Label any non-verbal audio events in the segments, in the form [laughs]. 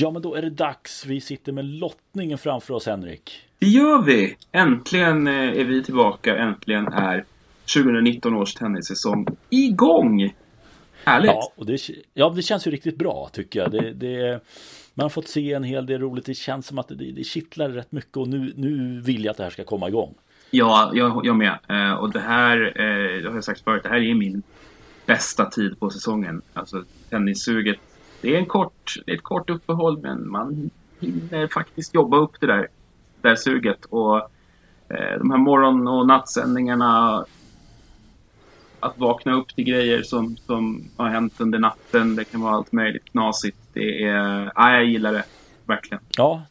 Ja, men då är det dags. Vi sitter med lottningen framför oss, Henrik. Det gör vi! Äntligen eh, är vi tillbaka. Äntligen är 2019 års tennissäsong igång! Härligt! Ja, och det, ja, det känns ju riktigt bra tycker jag. Det, det, man har fått se en hel del roligt. Det känns som att det, det kittlar rätt mycket och nu, nu vill jag att det här ska komma igång. Ja, jag, jag med. Eh, och det här, eh, det har jag sagt förut, det här är min bästa tid på säsongen. Alltså tennissuget. Det är, en kort, det är ett kort uppehåll men man hinner faktiskt jobba upp det där, där suget. Och eh, de här morgon och nattsändningarna att vakna upp till grejer som, som har hänt under natten. Det kan vara allt möjligt knasigt. Det är, ja, jag gillar det. Verkligen. Ja,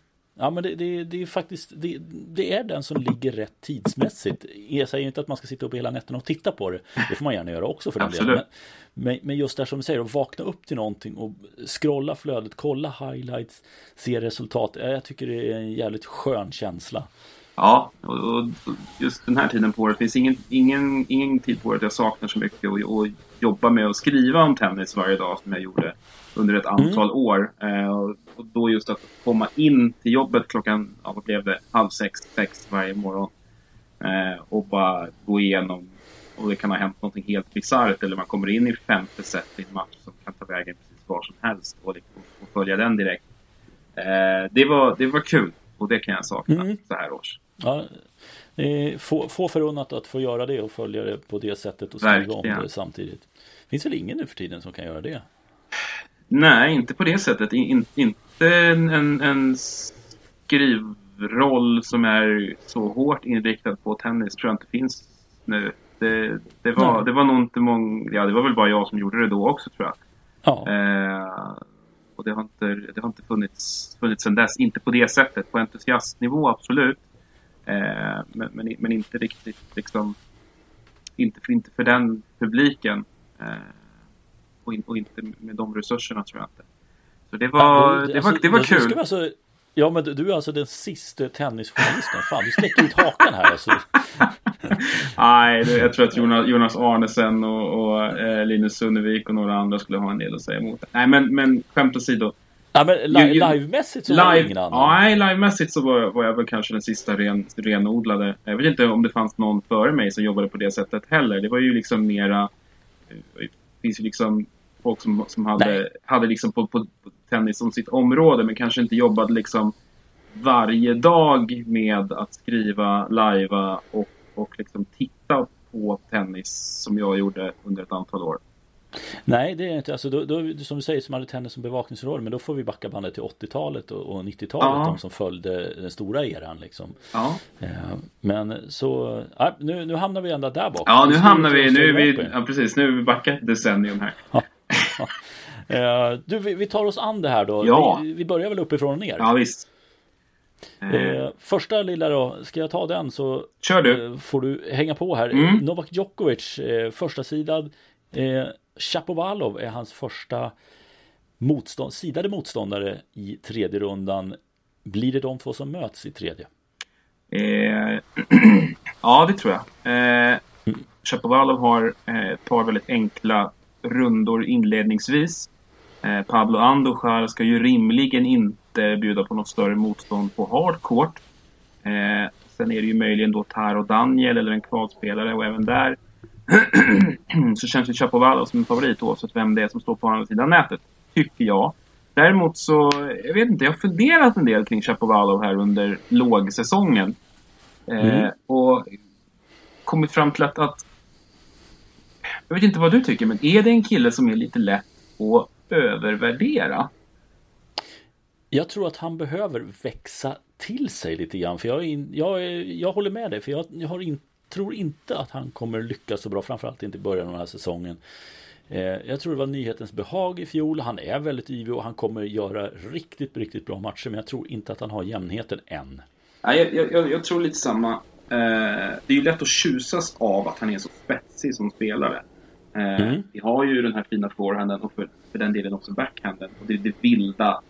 Ja men det, det, det är faktiskt det, det, är den som ligger rätt tidsmässigt. Jag säger inte att man ska sitta upp hela nätterna och titta på det. Det får man gärna göra också för den delen. Men, men, just där som du säger, att vakna upp till någonting och scrolla flödet, kolla highlights, se resultat. Jag tycker det är en jävligt skön känsla. Ja, och, just den här tiden på året finns ingen, ingen, ingen tid på året jag saknar så mycket och, och jobba med att skriva om tennis varje dag som jag gjorde under ett antal mm. år. Eh, och, då just att komma in till jobbet klockan, ja, vad blev det, halv sex, sex varje morgon. Eh, och bara gå igenom och det kan ha hänt någonting helt bisarrt eller man kommer in i femte set i en match som kan ta vägen precis var som helst och, liksom, och följa den direkt. Eh, det, var, det var kul och det kan jag sakna mm. så här års. Ja, få, få förunnat att få göra det och följa det på det sättet och skriva Verkligen. om det samtidigt. Finns väl ingen nu för tiden som kan göra det? Nej, inte på det sättet. In, inte en, en, skrivroll som är så hårt inriktad på tennis tror jag inte finns nu. Det, det, var, det var nog inte många, ja det var väl bara jag som gjorde det då också tror jag. Ja. Eh, och det har inte, det har inte funnits, funnits sedan dess. Inte på det sättet. På entusiastnivå absolut. Eh, men, men, men, inte riktigt liksom, inte för, inte för den publiken. Eh, och, in, och, inte med de resurserna tror jag inte. Så det var, ja, det, alltså, var, det var kul. Alltså, ja men du är alltså den sista tennisjournalisten. Fan du sträcker ut hakan här alltså. [laughs] Nej, det, jag tror att Jonas, Jonas Arnesen och, och eh, Linus Sunnevik och några andra skulle ha en del att säga emot. Nej men, men skämt åsido. Ja, men li livemässigt så live, var det ingen annan. Nej, livemässigt så var, var jag väl kanske den sista ren, renodlade. Jag vet inte om det fanns någon före mig som jobbade på det sättet heller. Det var ju liksom mera... Det finns ju liksom folk som, som hade, hade liksom på, på, på tennis som sitt område men kanske inte jobbade liksom varje dag med att skriva, lajva och, och liksom titta på tennis som jag gjorde under ett antal år. Nej, det är inte. Alltså, då, då, som du säger, som hade tennis som bevakningsroll. Men då får vi backa bandet till 80-talet och, och 90-talet. Ja. De som följde den stora eran liksom. Ja. Eh, men så, nu, nu hamnar vi ända där bak. Ja, nu hamnar vi, nu är vi, ja precis, nu är vi backat decennium här. Ja. Eh, du, vi, tar oss an det här då. Ja. Vi, vi börjar väl uppifrån och ner. Ja, visst. Eh, första lilla då, ska jag ta den så du. Eh, får du hänga på här. Mm. Novak Djokovic, eh, första sidan eh, Chapovalov är hans första motstånd, sidade motståndare i tredje rundan. Blir det de två som möts i tredje? Eh, [clears throat] ja, det tror jag. Eh, mm. Chapovalov har eh, ett par väldigt enkla rundor inledningsvis. Eh, Pablo Andujar ska ju rimligen inte bjuda på något större motstånd på hardcourt. Eh, sen är det ju möjligen då Taro Daniel eller en kvalspelare och även där [clears throat] så känns ju Chapovalov som en favorit oavsett vem det är som står på andra sidan nätet. Tycker jag. Däremot så, jag vet inte, jag har funderat en del kring Chapovalov här under lågsäsongen. Eh, mm. Och kommit fram till att, att, Jag vet inte vad du tycker, men är det en kille som är lite lätt att övervärdera? Jag tror att han behöver växa till sig lite grann. För jag, jag, jag håller med dig. För jag, jag har inte tror inte att han kommer lyckas så bra, framförallt inte i början av den här säsongen. Eh, jag tror det var nyhetens behag i fjol. Han är väldigt yvig och han kommer göra riktigt, riktigt bra matcher. Men jag tror inte att han har jämnheten än. jag, jag, jag tror lite samma. Eh, det är ju lätt att tjusas av att han är så spetsig som spelare. Eh, mm. Vi har ju den här fina forehanden och för, för den delen också backhanden. Och det är det vilda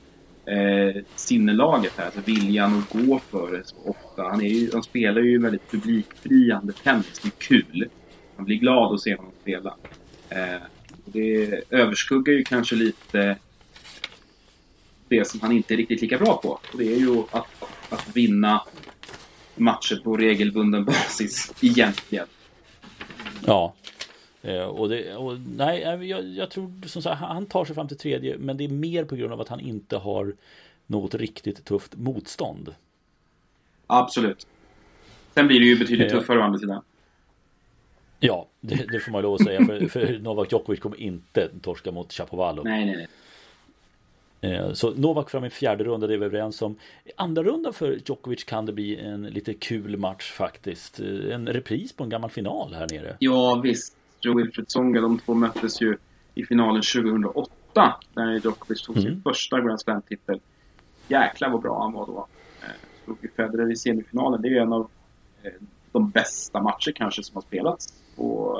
eh, sinnelaget här, alltså viljan att gå för det så ofta. Han, är ju, han spelar ju väldigt publikfriande tennis, det är kul. Man blir glad att se honom spela. Eh, det överskuggar ju kanske lite det som han inte är riktigt lika bra på. Och det är ju att, att vinna matcher på regelbunden [laughs] basis egentligen. Ja. Eh, och det, och, nej, jag, jag tror som sagt, han tar sig fram till tredje, men det är mer på grund av att han inte har något riktigt tufft motstånd. Absolut. Sen blir det ju betydligt eh. tuffare å andra sidan. Ja, det, det, får man lov att säga. För, för Novak Djokovic kommer inte torska mot Chapovalov. Nej, nej, nej. Eh, så Novak fram i fjärde runda, det är vi överens om. I andra rundan för Djokovic kan det bli en lite kul match faktiskt. Eh, en repris på en gammal final här nere. Ja, visst. Joe Wilfred Songa, de två möttes ju i finalen 2008. Där Djokovic tog mm. sin första Grand Slam-titel. Jäklar vad bra han var då. Eh, slog ju Federer i semifinalen. Det är ju en av de bästa matcher kanske som har spelats på,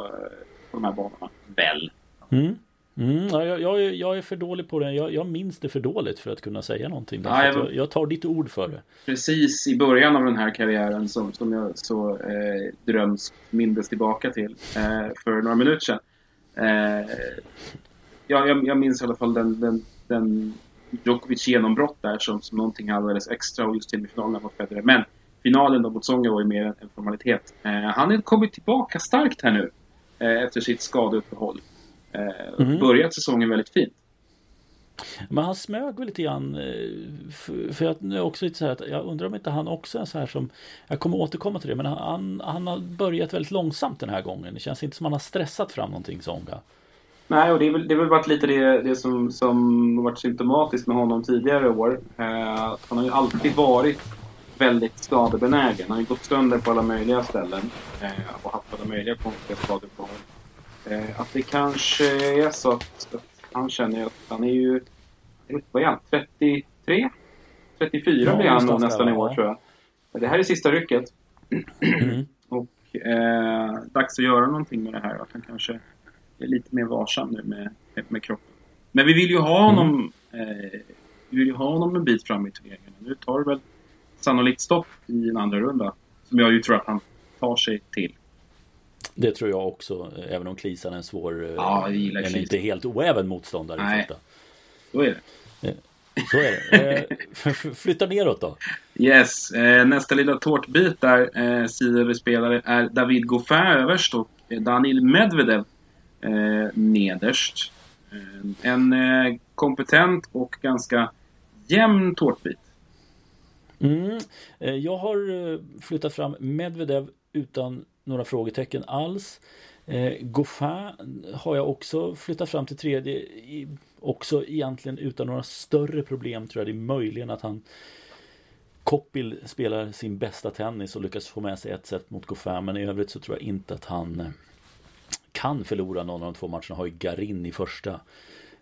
på de här banorna. Väl. Mm. Mm, jag, jag, jag, är för dålig på det. Jag, jag minns det för dåligt för att kunna säga någonting. Ja, jag, jag, tar ditt ord för det. Precis i början av den här karriären som, som jag så eh, drömskt mindes tillbaka till eh, för några minuter sedan. Eh, ja, jag, jag, minns i alla fall den, den, den Djokovic genombrott där som, som någonting alldeles extra och just semifinalen mot Federer. Men finalen då mot Songa var ju mer en formalitet. Eh, han har kommit tillbaka starkt här nu eh, efter sitt skadeuppehåll. Mm. Börjat säsongen väldigt fint. Men han smög väl lite grann. Eh, för, jag är också lite så här att jag undrar om inte han också är så här som Jag kommer återkomma till det men han, han har börjat väldigt långsamt den här gången. Det känns inte som han har stressat fram någonting Songa. Nej, och det är väl, det är väl varit lite det, det som, som varit symptomatiskt med honom tidigare år. Eh, han har ju alltid varit väldigt skadebenägen. Han har ju gått sönder på alla möjliga ställen eh, och haft alla möjliga konstiga skador på honom. Eh, att det kanske är så att, att han känner att han är ju, vad är han, 33? 34 ja, blir han nog nästan i år tror jag. Det här är sista rycket. Mm. [clears throat] och eh, dags att göra någonting med det här. Att han kanske är lite mer varsam nu med, med kroppen. Men vi vill ju ha honom mm. eh, vi vill ju ha honom en bit fram i turneringen. Nu tar det väl sannolikt stopp i en andra runda. Som jag ju tror att han tar sig till. Det tror jag också, även om Klisan är en svår, eh, ja, en inte helt oäven motståndare. Nej, så är det. Eh, så är det. Eh, flytta neråt då. Yes, nästa lilla tårtbit där sidor är David Goffin överst och Daniil Medvedev nederst. En kompetent och ganska jämn tårtbit. Mm. Jag har flyttat fram Medvedev utan några frågetecken alls. Eh, Goffin har jag också flyttat fram till tredje. I, också egentligen utan några större problem tror jag. Det är möjligen att han Koppil spelar sin bästa tennis och lyckas få med sig ett set mot Goffin. Men i övrigt så tror jag inte att han eh, kan förlora någon av de två matcherna. Har ju Garin i första.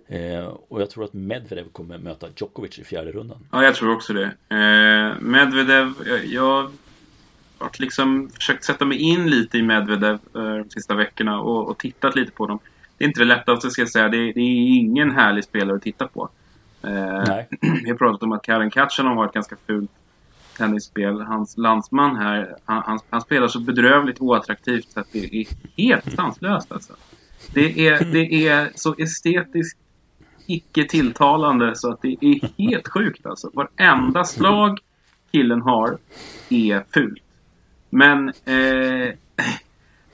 Eh, och jag tror att Medvedev kommer möta Djokovic i fjärde rundan. Ja, jag tror också det. Eh, Medvedev, jag, jag varit liksom försökt sätta mig in lite i Medvedev eh, de sista veckorna och, och tittat lite på dem. Det är inte det lättaste ska jag säga. Det, det är ingen härlig spelare att titta på. Eh, [clears throat] vi har pratat om att Karen Katchanov har ett ganska fult tennisspel. Hans landsman här, han, han, han, spelar så bedrövligt oattraktivt så att det är helt sanslöst alltså. Det är, det är så estetiskt icke tilltalande så att det är helt sjukt alltså. Varenda slag killen har är fult. Men eh, [laughs]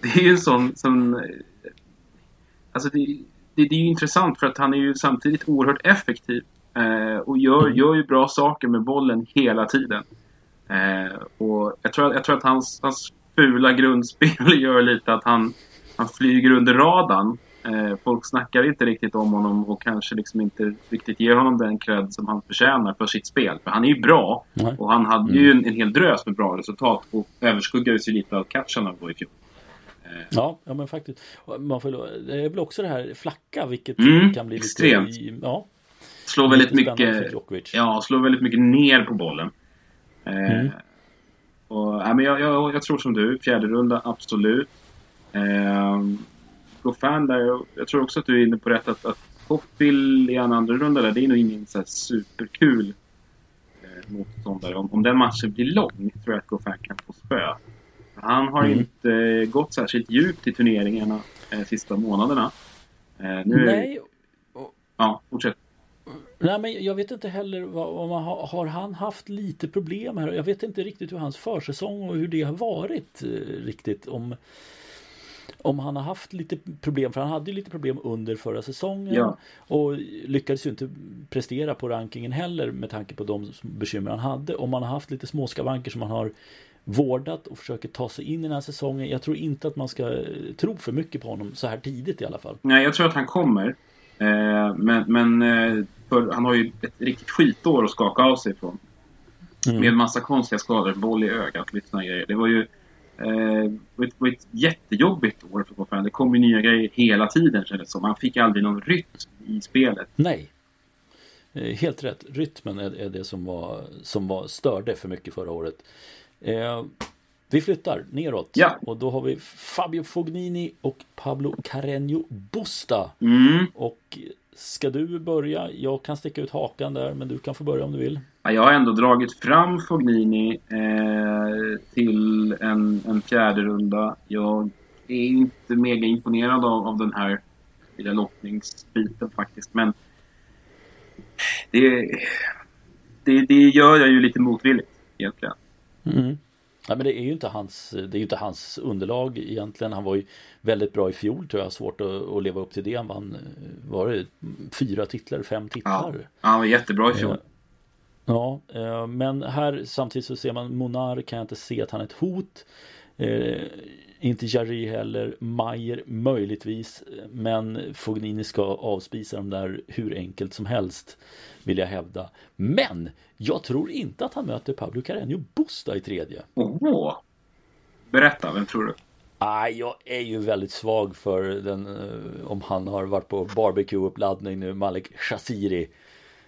det är ju en sån som... Alltså det, det, det, är ju intressant för att han är ju samtidigt oerhört effektiv. Eh, och gör, mm. gör ju bra saker med bollen hela tiden. Eh, och jag tror, jag tror att hans, hans fula grundspel [laughs] gör lite att han, han flyger under radarn. Eh, folk snackar inte riktigt om honom och kanske liksom inte riktigt ger honom den cred som han förtjänar för sitt spel. För han är ju bra Nej. och han hade mm. ju en, en hel drös med bra resultat och överskuggades ju lite av då i fjol. Eh. Ja, ja men faktiskt. Man får, det är väl också det här flacka vilket mm, kan bli extremt. lite... Ja, slår väldigt mycket... Ja, slår väldigt mycket ner på bollen. Eh, mm. och, ja, men jag, jag, jag, tror som du, fjärde runda absolut. Eh, Goffin där, jag tror också att du är inne på rätt att, att Hoppil i en andra runda där, det är nog ingen så superkul eh, motståndare. Om, om den matchen blir lång tror jag att Goffin kan få spö. Han har mm. inte gått särskilt djupt i turneringarna eh, sista månaderna. Eh, nu... Nej. Ja, fortsätt. Nej men jag vet inte heller om man har, har, han haft lite problem här. Jag vet inte riktigt hur hans försäsong och hur det har varit eh, riktigt. Om, om han har haft lite problem, för han hade lite problem under förra säsongen. Ja. Och lyckades ju inte prestera på rankingen heller med tanke på de bekymmer han hade. Om han har haft lite småskavanker som han har vårdat och försöker ta sig in i den här säsongen. Jag tror inte att man ska eh, tro för mycket på honom så här tidigt i alla fall. Nej, jag tror att han kommer. Eh, men men eh, han har ju ett riktigt skitår att skaka av sig ifrån. Mm. Med massa konstiga skador, boll i ögat, lite sådana grejer. Det var ju eh, det var ett jättejobbigt år för Goffin. Det kom ju nya grejer hela tiden kändes som. Han fick aldrig någon rytm i spelet. Nej. Eh, helt rätt. Rytmen är, är det som var, som var störde för mycket förra året. Eh, vi flyttar neråt ja. och då har vi Fabio Fognini och Pablo Carreño Busta. Mm. Och ska du börja? Jag kan sticka ut hakan där men du kan få börja om du vill. Ja, jag har ändå dragit fram Fognini eh, till en, en fjärde runda. Jag är inte mega imponerad av, av den här lilla lottningsbiten faktiskt men det, det, det gör jag ju lite motvilligt egentligen. Mm. Ja, men det är ju inte hans, det är inte hans underlag egentligen. Han var ju väldigt bra i fjol tror jag. Svårt att, att leva upp till det. Han vann, var det fyra titlar, fem titlar? Ja, han var jättebra i fjol. Ja, eh, men här samtidigt så ser man Monar kan jag inte se att han är ett hot. Eh, inte Jarry heller, Mayer möjligtvis. Men Fognini ska avspisa dem där hur enkelt som helst. Vill jag hävda. Men jag tror inte att han möter Pablo Carreño Busta i tredje. Åh! Berätta, vem tror du? Ah, jag är ju väldigt svag för den, eh, om han har varit på barbecue-uppladdning nu, Malik Shaziri.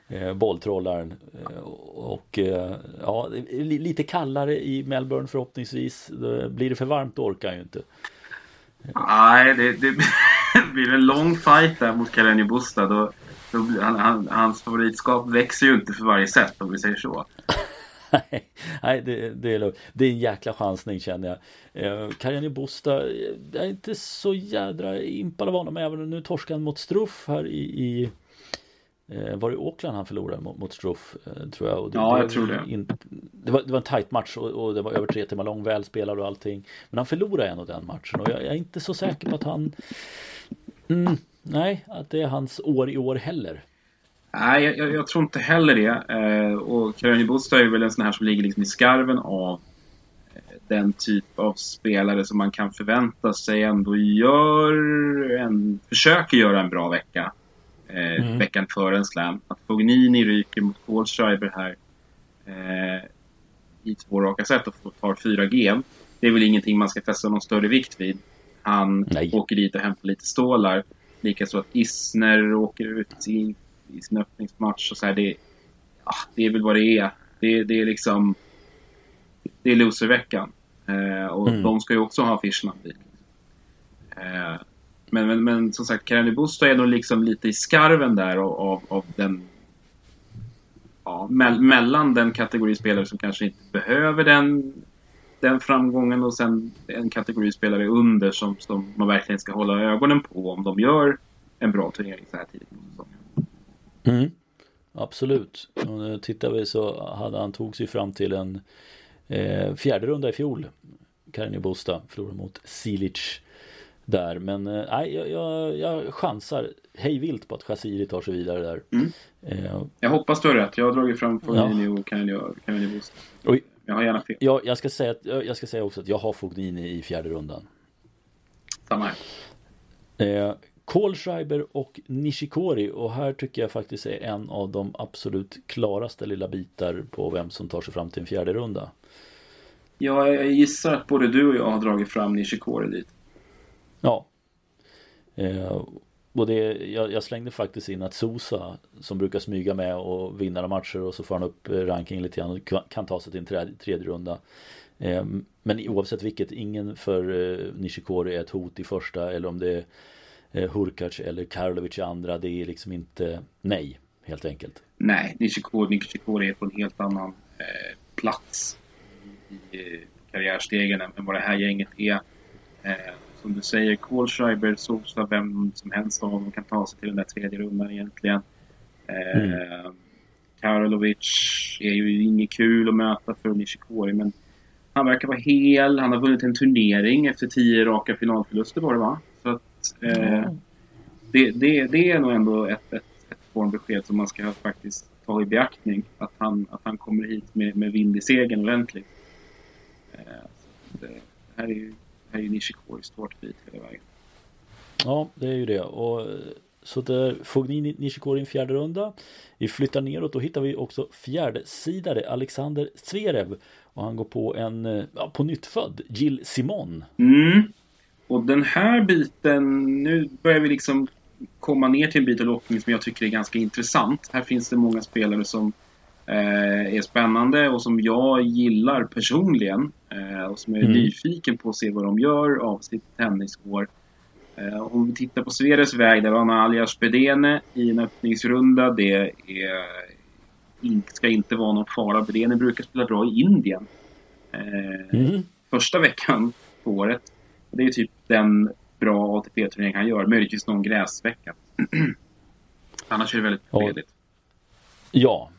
Eh, bolltrollaren. Eh, och eh, ja, lite kallare i Melbourne förhoppningsvis. Blir det för varmt orkar han ju inte. Nej, det, det [laughs] blir en lång fight där mot Carreño Busta. Då, då, han, han, hans favoritskap växer ju inte för varje sätt om vi säger så. [laughs] Nej, det, det, är, det är en jäkla chansning känner jag. Eh, Carreño Busta, jag är inte så jädra impad av honom. Även nu torskade han mot Struff här i, i var det Auckland han förlorade mot, mot Struff? Eh, tror jag. Det, ja, jag tror det. In, det, var, det var en tight match och, och, det var över tre timmar lång, välspelad och allting. Men han förlorade ändå den matchen och jag, jag är inte så säker på att han... Mm, nej, att det är hans år i år heller. Nej, jag, jag tror inte heller det. Eh, och Karolina Bostad är väl en sån här som ligger liksom i skarven av eh, den typ av spelare som man kan förvänta sig ändå gör en, försöker göra en bra vecka eh, mm. veckan före en slam. Att Fognini ryker mot Kohlschreiber här eh, i två raka set och tar 4G. Det är väl ingenting man ska fästa någon större vikt vid. Han Nej. åker dit och hämtar lite stålar. Likaså att Isner åker ut i, i sin öppningsmatch. Och så här, det, ja, det är väl vad det är. Det, det är liksom... Det är loserveckan. Eh, och mm. de ska ju också ha affischnamn dit. Eh, men, men, men som sagt, Kareli Busta är nog liksom lite i skarven där av, av, av den ja, me mellan den kategori spelare som kanske inte behöver den, den framgången och sen en kategori spelare under som, som man verkligen ska hålla ögonen på om de gör en bra turnering så här tidigt på säsongen. Mm, absolut. Och tittar vi så hade han tog sig fram till en eh, fjärde runda i fjol. Karin Busta förlorade mot Silic där. Men eh, nej, jag, jag, jag chansar hej vilt på att Chasiri tar sig vidare där. Mm. Eh, jag hoppas du har rätt. Jag har dragit fram Fognini ja. och Canini Boost. Jag har gärna fel. Ja, jag, ska säga att, jag ska säga också att jag har Fognini i fjärde rundan. Samma här. Eh, Kohlschreiber och Nishikori och här tycker jag faktiskt är en av de absolut klaraste lilla bitar på vem som tar sig fram till en fjärde runda. Ja, jag gissar att både du och jag har dragit fram Nishikori dit. Ja. Eh, och det, jag, jag, slängde faktiskt in att Sosa som brukar smyga med och vinna några matcher och så får han upp eh, rankingen lite grann och kan ta sig till en tredje, tredje runda. Eh, men oavsett vilket, ingen för eh, Nishikori är ett hot i första eller om det är eh, Hurkacz eller Karlovic i andra. Det är liksom inte nej, helt enkelt. Nej, Nishikori, Nishikori är på en helt annan eh, plats i, i karriärstegen än vad det här gänget är. Eh, Eh, som du säger, Kohlschreiber, Sosa, vem som helst av dem kan ta sig till den där tredje rundan egentligen. Mm. Karolovic är ju inget kul att möta för Nishikori men han verkar vara hel. Han har vunnit en turnering efter tio raka finalförluster var det va? Så att, eh, det, det, det, är nog ändå ett, ett, ett formbesked som man ska faktiskt ta i beaktning. Att han, att han kommer hit med, med vind i segern ordentligt. Eh, det, här är ju, här är ju Nishikoris tårtbit hela vägen. Ja, det är ju det. Och så där Fogni Nishikori en fjärde runda. Vi flyttar neråt och hittar vi också fjärde sidare Alexander Zverev. Och han går på en eh, ja, på nytt född Jill Simon. Mm. Och den här biten, nu börjar vi liksom komma ner till en bit av lottningen som jag tycker är ganska intressant. Här finns det många spelare som eh, är spännande och som jag gillar personligen. Eh, och som är mm. nyfiken på att se vad de gör av sitt tennisår. Eh, om vi tittar på Sveres väg, där var Alias Bedene i en öppningsrunda. Det är, ska inte vara någon fara. Bedene brukar spela bra i Indien. Eh, mm. Första veckan på året. Det är typ den bra ATP-turnering han gör. Möjligtvis någon gräsvecka. [clears throat] Annars är det väldigt fredligt. Ja,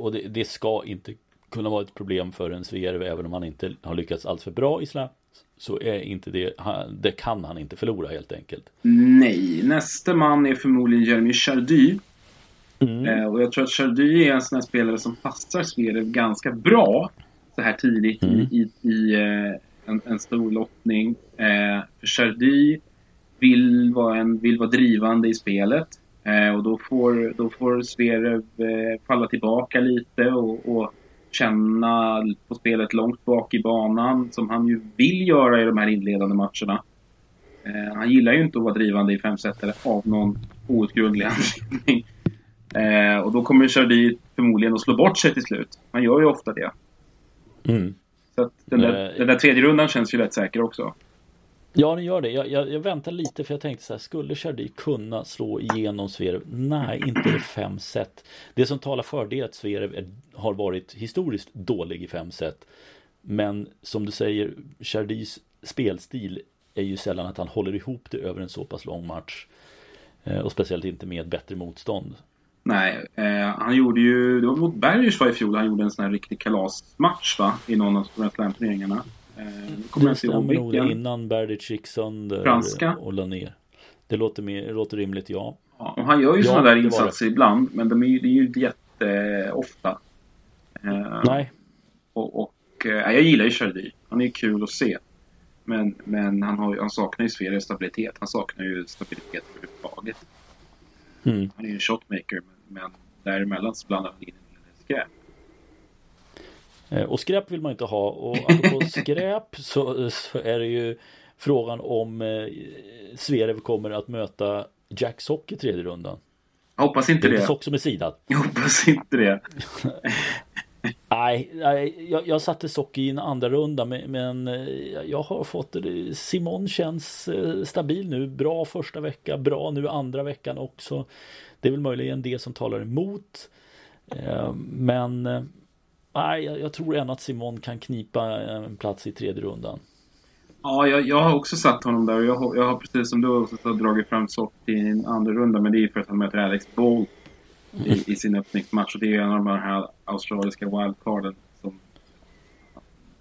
och det, det, ska inte kunna vara ett problem för en Zverev även om han inte har lyckats alls för bra i slam så är inte det, det kan han inte förlora helt enkelt. Nej, nästa man är förmodligen Jeremy Chardy. Mm. Eh, och jag tror att Chardy är en sån här spelare som passar Zverev ganska bra så här tidigt mm. i, i, i eh, en, en, stor lottning. Eh, för Chardy vill vara, en, vill vara drivande i spelet. Eh, och då får, då får Zverev eh, falla tillbaka lite och, och känna på spelet långt bak i banan som han ju vill göra i de här inledande matcherna. Eh, han gillar ju inte att vara drivande i fem set av någon outgrundlig [laughs] anledning. Eh, och då kommer Chardy förmodligen att slå bort sig till slut. Han gör ju ofta det. Mm. Så att den, där, den där tredje rundan känns ju rätt säker också. Ja, den gör det. Jag, jag, jag väntar lite för jag tänkte så här, skulle Chardy kunna slå igenom Zverev? Nej, inte i fem set. Det som talar för det är att Zverev är, har varit historiskt dålig i fem set. Men som du säger, Chardys spelstil är ju sällan att han håller ihop det över en så pass lång match. Eh, och speciellt inte med bättre motstånd. Nej, eh, han gjorde ju, det var mot Bergers i fjol, han gjorde en sån här riktig kalasmatch va? I någon av de slam-turneringarna. Eh, kommer det stämmer nog innan Berdych gick sönder Franska. och la ner. Det låter, mer, låter rimligt, ja. ja och han gör ju ja, sådana där insatser ibland, men de är ju, det är ju inte jätteofta. Eh, Nej. Och, och eh, jag gillar ju Chardy. Han är kul att se. Men, men han, har, han saknar ju Sverige stabilitet. Han saknar ju stabilitet överhuvudtaget. Mm. Han är ju en shotmaker, men, men däremellan så blandar han in en hel del skräp. Eh, och skräp vill man inte ha och apropå [laughs] skräp så, så, är det ju frågan om eh, Zverev kommer att möta Jack Sock i tredje rundan. Jag hoppas inte det. Det är Sock som är sidad. Jag hoppas inte det. [laughs] nej, nej jag, jag, satte Sock i en andra runda men, men eh, jag har fått det. Simon känns eh, stabil nu. Bra första vecka, bra nu andra veckan också. Det är väl möjligen det som talar emot. Men Nej, jag, jag tror ändå att Simon kan knipa en plats i tredje rundan. Ja, jag, jag har också satt honom där och jag, har, jag har precis som du också dragit fram Soft i en andra runda men det är för att han möter Alex Bolt i, i, sin öppningsmatch och det är en av de här australiska wildcarden som,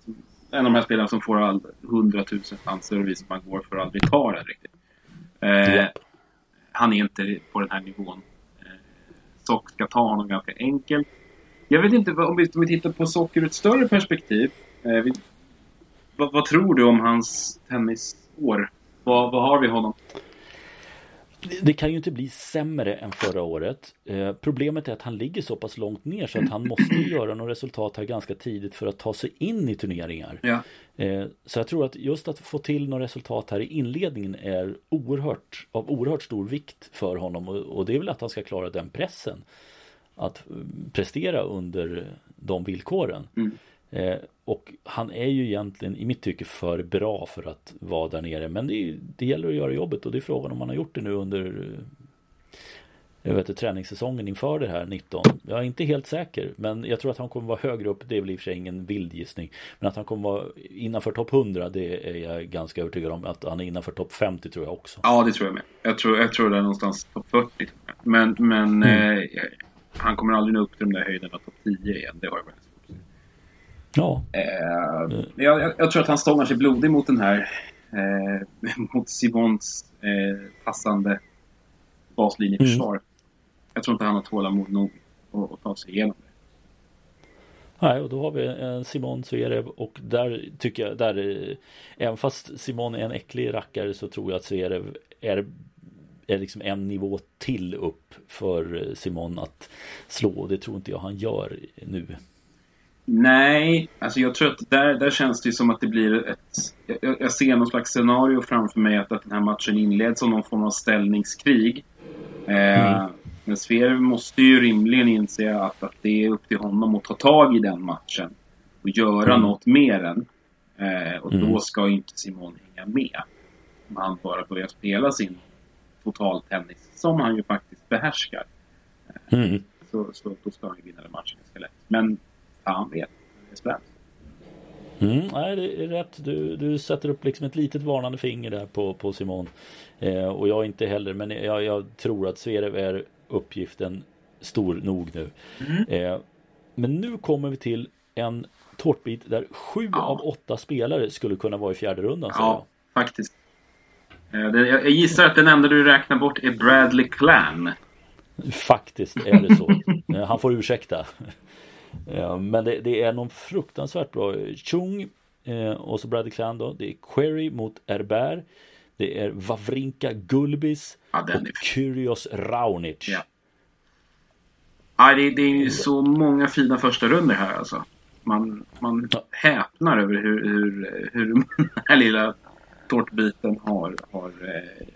som en av de här spelarna som får all, 100 000 chanser och visar att man går för aldrig ta den riktigt. Eh, yep. Han är inte på den här nivån. Eh, Sock ska ta honom ganska enkelt. Jag vet inte, om vi, om vi tittar på socker ur ett större perspektiv. Eh, vi, vad, vad, tror du om hans tennisår? Vad, vad har vi honom? Det kan ju inte bli sämre än förra året. Eh, problemet är att han ligger så pass långt ner så att han måste göra något resultat här ganska tidigt för att ta sig in i turneringar. Ja. Eh, så jag tror att just att få till något resultat här i inledningen är oerhört, av oerhört stor vikt för honom och, och det är väl att han ska klara den pressen att prestera under de villkoren. Mm. Eh, och han är ju egentligen i mitt tycke för bra för att vara där nere. Men det, det gäller att göra jobbet och det är frågan om han har gjort det nu under jag vet, träningssäsongen inför det här 19. Jag är inte helt säker, men jag tror att han kommer vara högre upp. Det är väl i och för sig ingen vild gissning. Men att han kommer vara innanför topp 100, det är jag ganska övertygad om. Att han är innanför topp 50 tror jag också. Ja, det tror jag med. Jag tror, jag tror det är någonstans topp 40. Men, men mm. eh, han kommer aldrig nå upp till de där höjderna på 10 igen. Det har jag väldigt svårt Ja. Eh, jag, jag, tror att han stångar sig blodig mot den här eh, [laughs] mot Simons eh, passande baslinjeförsvar. Mm. Jag tror inte han har tålamod nog att, att ta sig igenom det. Nej, och då har vi en Simon Zverev och där tycker jag, där, även fast Simon är en äcklig rackare så tror jag att Zverev är, är liksom en nivå till upp för Simon att slå. Det tror inte jag han gör nu. Nej, alltså jag tror att där, där känns det som att det blir ett... Jag, jag ser någon slags scenario framför mig att, att den här matchen inleds som någon form av ställningskrig. Eh, mm. Men Zverev måste ju rimligen inse att, att det är upp till honom att ta tag i den matchen och göra mm. något mer än. Eh, och mm. då ska inte Simon hänga med. Om han bara börjar spela sin totaltennis, som han ju faktiskt behärskar. Eh, mm. så, så då ska han ju vinna den matchen ganska lätt. Men fan vet, det är spännande. Mm, nej, det är rätt. Du, du sätter upp liksom ett litet varnande finger där på, på Simon. Eh, och jag inte heller, men jag, jag tror att Zverev är uppgiften stor nog nu. Mm. Eh, men nu kommer vi till en tårtbit där sju ja. av åtta spelare skulle kunna vara i fjärde rundan. Ja, faktiskt. Eh, jag gissar att den enda du räknar bort är Bradley Clan. Faktiskt är det så. [laughs] Eh, han får ursäkta. Eh, men det, det, är någon fruktansvärt bra Chung och så Bradley Clan då. Det är Query mot Herbert. Det är Wawrinka Gulbis ja, och är... Kyrgios Raonic. Ja. Ja, det, det är så många fina första runder här alltså. Man, man häpnar över hur, hur, hur den här lilla tårtbiten har, har eh,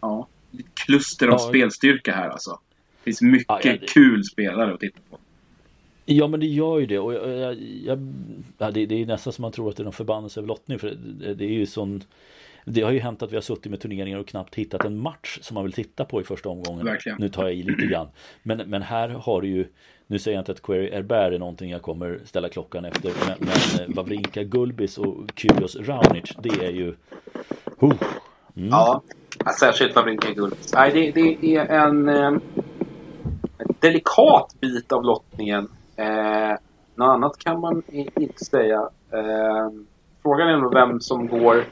ja, ett kluster av ja. spelstyrka här alltså. Det finns mycket ja, det... kul spelare att titta på. Ja men det gör ju det och jag, jag, jag ja, det, det, är nästan som man tror att det är någon förbannelse över lottning för det, det är ju sån det har ju hänt att vi har suttit med turneringar och knappt hittat en match som man vill titta på i första omgången. Verkligen. Nu tar jag i lite grann. Men, men här har du ju nu säger jag inte att Query Herbert är någonting jag kommer ställa klockan efter. Men, men eh, Wawrinka Gulbis och Kyrgios Raonic, det är ju... Uh, mm. Ja, särskilt Wawrinka Gulbis. Nej, det, det är en, en, eh, delikat bit av lottningen. Eh, något annat kan man inte säga. Eh, frågan är nog vem som går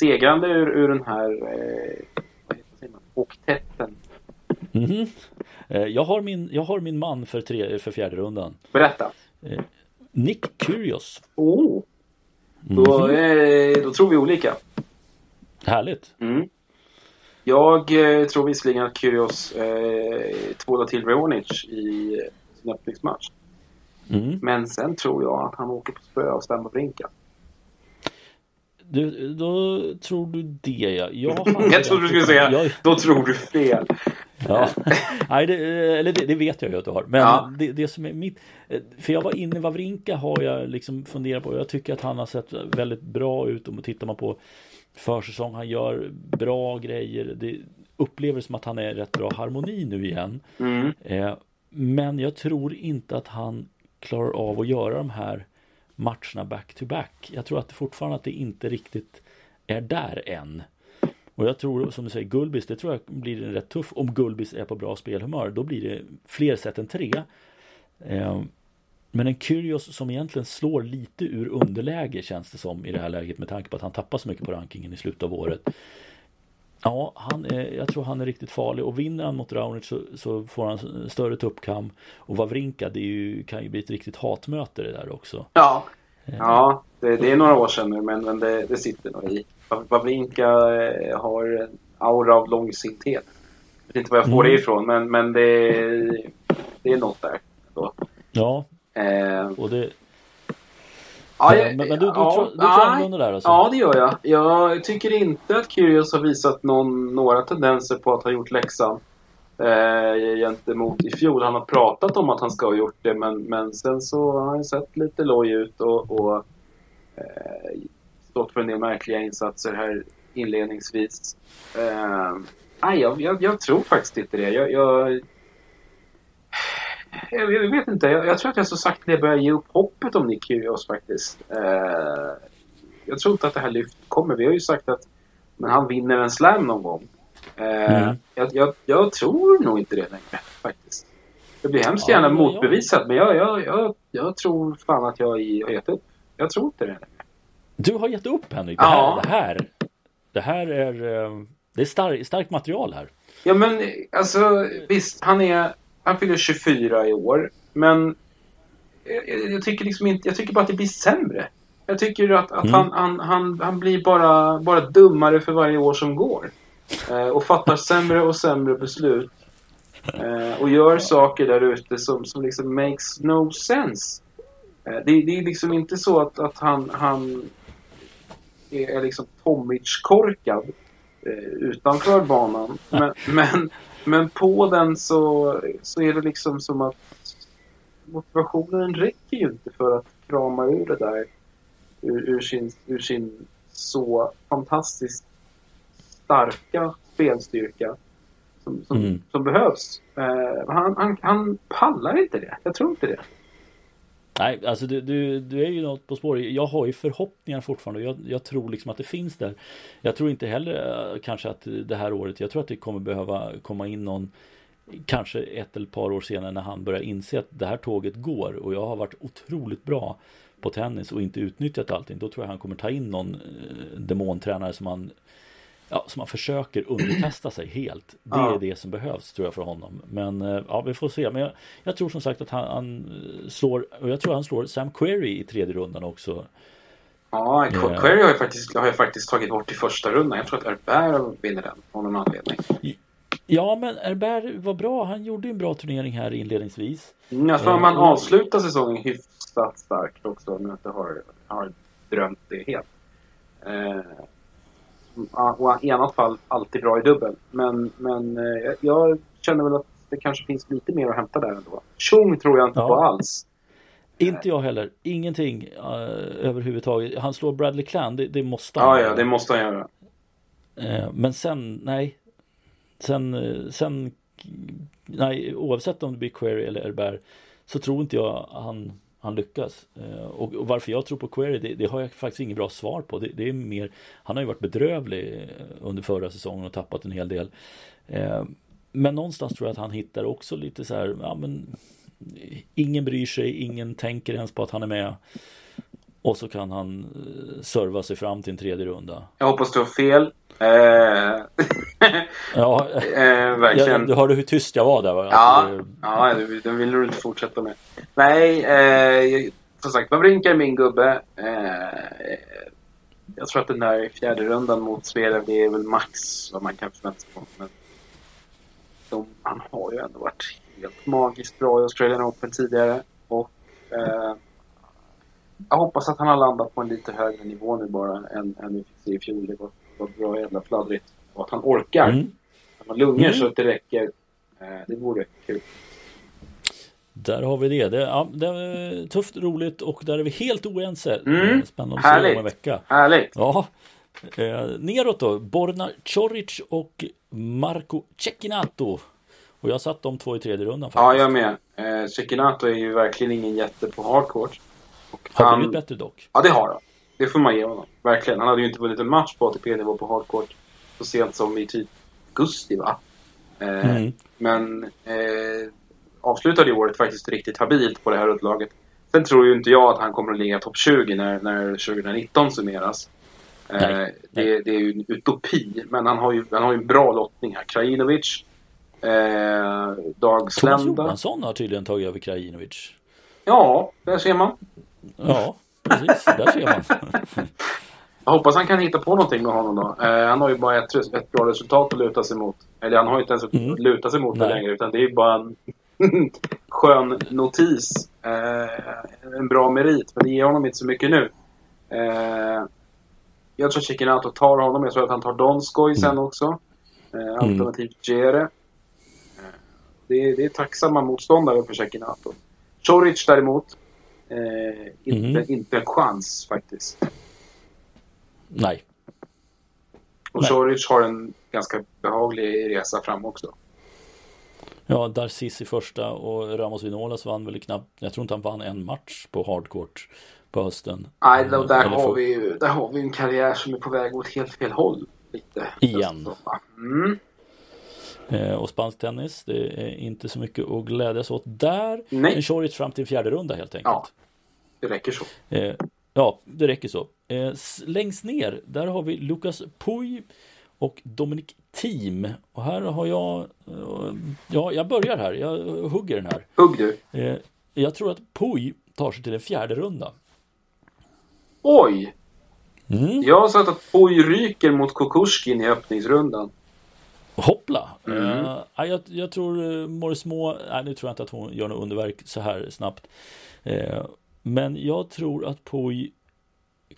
segrande ur, ur den här eh, oktetten. Mm eh, jag, har min, jag har min man för, tre, för fjärde rundan. Berätta. Eh, Nick Curious. Oh. Då, mm då tror vi olika. Härligt. Mm. Jag eh, tror visserligen att Kyrgios eh, tvålar till Raonic i sin öppningsmatch. Mm. Men sen tror jag att han åker på spö av Stämbabrinka. Du, då tror du det ja. Jag, jag trodde du skulle säga, jag... då tror du fel. Ja, [laughs] Nej, det, eller det, det, vet jag ju att du har. Men ja. det, det, som är mitt, för jag var inne i Wawrinka har jag liksom funderat på. Jag tycker att han har sett väldigt bra ut. Om tittar man på försäsong, han gör bra grejer. Det upplever som att han är rätt bra harmoni nu igen. Mm. Eh, men jag tror inte att han klarar av att göra de här matcherna back to back. Jag tror att fortfarande att det inte riktigt är där än. Och jag tror som du säger Gulbis, det tror jag blir rätt tuff om Gulbis är på bra spelhumör. Då blir det fler set än tre. Eh, men en Kyrgios som egentligen slår lite ur underläge känns det som i det här läget med tanke på att han tappar så mycket på rankingen i slutet av året. Ja, han är, jag tror han är riktigt farlig och vinner han mot Raonic så, så får han större tuppkam. Och Wawrinka, det ju, kan ju bli ett riktigt hatmöte det där också. Ja, ja det, det är några år sedan nu men, men det, det sitter nog i. Wawrinka eh, har en aura av långsinthet. Jag vet inte var jag får mm. det ifrån men, men det, det är något där. Då. Ja, eh. och det, Ja, jag, men, men, du, du, ja, tror, du tror annorlunda där alltså? Ja, det gör jag. Jag tycker inte att Kyrgios har visat någon, några tendenser på att ha gjort läxan eh, gentemot i fjol. Han har pratat om att han ska ha gjort det men, men sen så har han sett lite loj ut och, och eh, stått för en del märkliga insatser här inledningsvis. Eh, nej, jag, jag, jag, tror faktiskt inte det. Jag, jag jag vet inte. Jag, jag, tror att jag så sakta börjar ge upp hoppet om Nick Kyrgios faktiskt. Eh, jag tror inte att det här lyftet kommer. Vi har ju sagt att men han vinner en slam någon gång. Eh, mm. jag, jag, tror nog inte det längre faktiskt. Jag blir hemskt gärna ja, motbevisad, men jag, jag, tror fan att jag har gett upp. Jag tror inte det. Du har gett upp Henrik. Det här, ja. det här, det här är, eh, det är stark, starkt material här. Ja men alltså visst, han är, han fyller 24 i år. Men jag, jag, tycker liksom inte, jag tycker bara att det blir sämre. Jag tycker att, att mm. han, han, han, han blir bara, bara dummare för varje år som går. Eh, och fattar sämre och sämre beslut. Eh, och gör saker där ute som, som liksom makes no sense. Eh, det, det, är liksom inte så att, att han, han är, liksom Tomic-korkad eh, utanför banan. Men, men, men på den så, så är det liksom som att motivationen räcker ju inte för att krama ur det där ur, ur, sin, ur sin så fantastiskt starka spelstyrka som, som, mm. som behövs. Uh, han, han, han pallar inte det. Jag tror inte det. Nej, alltså du, du, du är ju något på spår. Jag har ju förhoppningar fortfarande. Jag, jag tror liksom att det finns där. Jag tror inte heller eh, kanske att det här året. Jag tror att det kommer behöva komma in någon kanske ett eller ett par år senare när han börjar inse att det här tåget går och jag har varit otroligt bra på tennis och inte utnyttjat allting. Då tror jag han kommer ta in någon eh, demontränare som han ja, som man försöker underkasta sig helt. Det ja. är det som behövs tror jag för honom. Men eh, ja, vi får se. Men jag, jag tror som sagt att han, han, slår, och jag tror han slår Sam Query i tredje rundan också. Ja, eh. Query har jag, faktiskt, har jag faktiskt tagit bort i första rundan. Jag tror att Herbert vinner den av någon anledning. Ja, men Herbert var bra. Han gjorde en bra turnering här inledningsvis. Mm, jag tror att man eh, avslutar säsongen hyfsat starkt också. Om jag inte har, har drömt det helt. Eh, och i annat fall alltid bra i dubbel. Men, men eh, jag känner väl att det kanske finns lite mer att hämta där ändå. Chung tror jag inte ja. på alls. Inte jag heller. Ingenting uh, överhuvudtaget. Han slår Bradley Clan, det, det måste han Ja, ja, det måste han göra. Uh, men sen, nej. Sen, uh, sen, nej, oavsett om det blir Query eller Herbert så tror inte jag han han lyckas. Eh, och, varför jag tror på Query, det, det, har jag faktiskt inget bra svar på. Det, det, är mer, han har ju varit bedrövlig eh, under förra säsongen och tappat en hel del. Eh, men någonstans tror jag att han hittar också lite så här, ja men ingen bryr sig, ingen tänker ens på att han är med. Och så kan han serva sig fram till en tredje runda. Jag hoppas du har fel. Eh... [laughs] ja, [laughs] eh, verkligen. du hörde hur tyst jag var där va? Ja, det... ja det vill du inte fortsätta med. Nej, eh, som sagt, Wawrinka är min gubbe. Eh, jag tror att den där fjärde rundan mot Zverev, det är väl max vad man kan förvänta sig. Men de, han har ju ändå varit helt magiskt bra i Australian Open tidigare. Och eh, jag hoppas att han har landat på en lite högre nivå nu bara än, än vi fick se i fjol. Det var, var bra jävla fladdrigt. Och att han orkar. Mm. Han har lungor mm. så att det räcker. Eh, det vore kul. Där har vi det. Det, ja, det är tufft, roligt och där är vi helt oense. Mm. Spännande att se om en vecka. Härligt. Ja. Eh, neråt då. Borna Coric och Marco Cecchinato. Och jag satt de två i tredje rundan faktiskt. Ja, jag med. Eh, Cecchinato är ju verkligen ingen jätte på hardcourt. har han... blivit bättre dock. Ja, det har han. Det får man ge honom. Verkligen. Han hade ju inte vunnit en match på ATP-nivå på hardcourt så sent som i typ augusti, va? Eh, mm. Men eh, avslutade året faktiskt riktigt habilt på det här underlaget. Sen tror ju inte jag att han kommer att ligga topp 20 när, när 2019 summeras. Eh, nej. Det, det, är ju en utopi, men han har ju, han har ju en bra lottning här. Krajinovic, eh, Dag Slenda. Thomas Johansson har tydligen tagit över Krajinovic. Ja, där ser man. Ja, precis. Där ser man. [laughs] Jag hoppas han kan hitta på någonting med honom då. Eh, han har ju bara ett, ett bra resultat att luta sig mot. Eller han har ju inte ens mm. luta sig mot det längre utan det är ju bara en [laughs] skön notis. Eh, en bra merit, men det ger honom inte så mycket nu. Eh, jag tror Chiquinato tar honom. Jag tror att han tar Donskoj sen mm. också. Eh, mm. alternativt Jere. Eh, det, det är tacksamma motståndare för Chiquinato. Choric däremot. Eh, inte, mm. inte en chans faktiskt. Nej. Och Choric har en ganska behaglig resa fram också. Ja, Darcis i första och Ramos Vinolas vann väl knappt, jag tror inte han vann en match på hardcourt på hösten. Nej, då, där, har vi ju, där har vi en karriär som är på väg åt helt fel håll. Lite. Igen. Mm. Eh, och spansk tennis, det är inte så mycket att glädjas åt där. Nej. En Choric fram till fjärde runda helt enkelt. Ja, det räcker så. Eh, ja, det räcker så. Eh, längst ner, där har vi Lucas Puy och Dominic Thiem. Och här har jag, eh, ja, jag börjar här, jag hugger den här. Hugg du. Eh, jag tror att Puy tar sig till en fjärde runda. Oj! Mm. Jag har sett att Poj ryker mot Kukushkin i öppningsrundan. Hoppla! Mm. Ja, jag, jag tror uh, Morris Må, nej nu tror jag inte att hon gör något underverk så här snabbt. Eh, men jag tror att Puy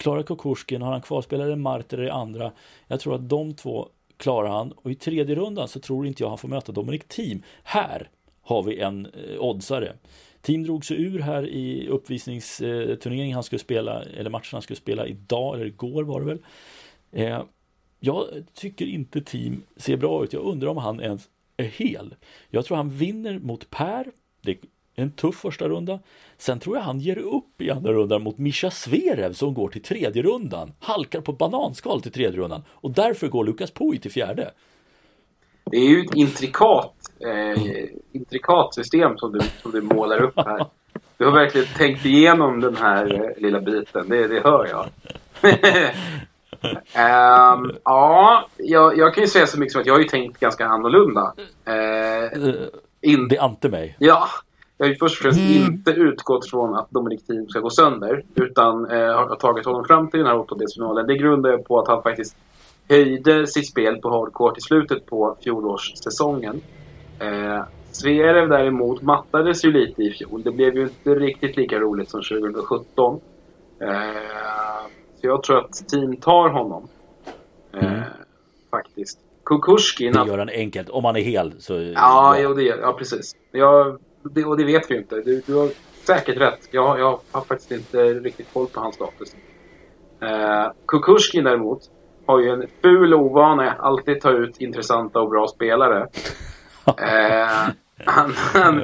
klarar Kukushkin, har han kvarspelare Marter i andra. Jag tror att de två klarar han och i tredje rundan så tror inte jag han får möta Dominic Thiem. Här har vi en eh, oddsare. Team drog sig ur här i uppvisningsturneringen han skulle spela, eller matchen han skulle spela idag, eller igår var det väl. Eh, jag tycker inte Team ser bra ut. Jag undrar om han ens är hel. Jag tror han vinner mot Per. Det en tuff första runda. Sen tror jag han ger upp i andra rundan mot Mischa Zverev som går till tredje rundan. Halkar på bananskal till tredje rundan. Och därför går Lukas Puy till fjärde. Det är ju ett intrikat, eh, intrikat system som du, som du målar upp här. Du har verkligen tänkt igenom den här eh, lilla biten, det, det hör jag. [laughs] Ehm, ja, jag, jag kan ju säga så mycket som att jag har ju tänkt ganska annorlunda. Eh, in, Det ante mig. Ja, jag har ju först och främst inte utgått från att Dominic Thiem ska gå sönder. Utan eh, har tagit honom fram till den här åttondelsfinalen. Det grundar jag på att han faktiskt höjde sitt spel på hardcore i slutet på fjolårssäsongen. Eh, Zverev däremot mattades ju lite i fjol. Det blev ju inte riktigt lika roligt som 2017. Eh, så jag tror att team tar honom. Eh, Mm. Faktiskt. Kukushkin... Det gör han enkelt. Om han är hel så... Ja, jo, det, ja precis. Jag, det, och det vet vi ju inte. Du, du har säkert rätt. Jag, jag har faktiskt inte riktigt koll på hans status. Eh, Kukushkin däremot har ju en ful ovana att alltid ta ut intressanta och bra spelare. [laughs] Eh, han, han,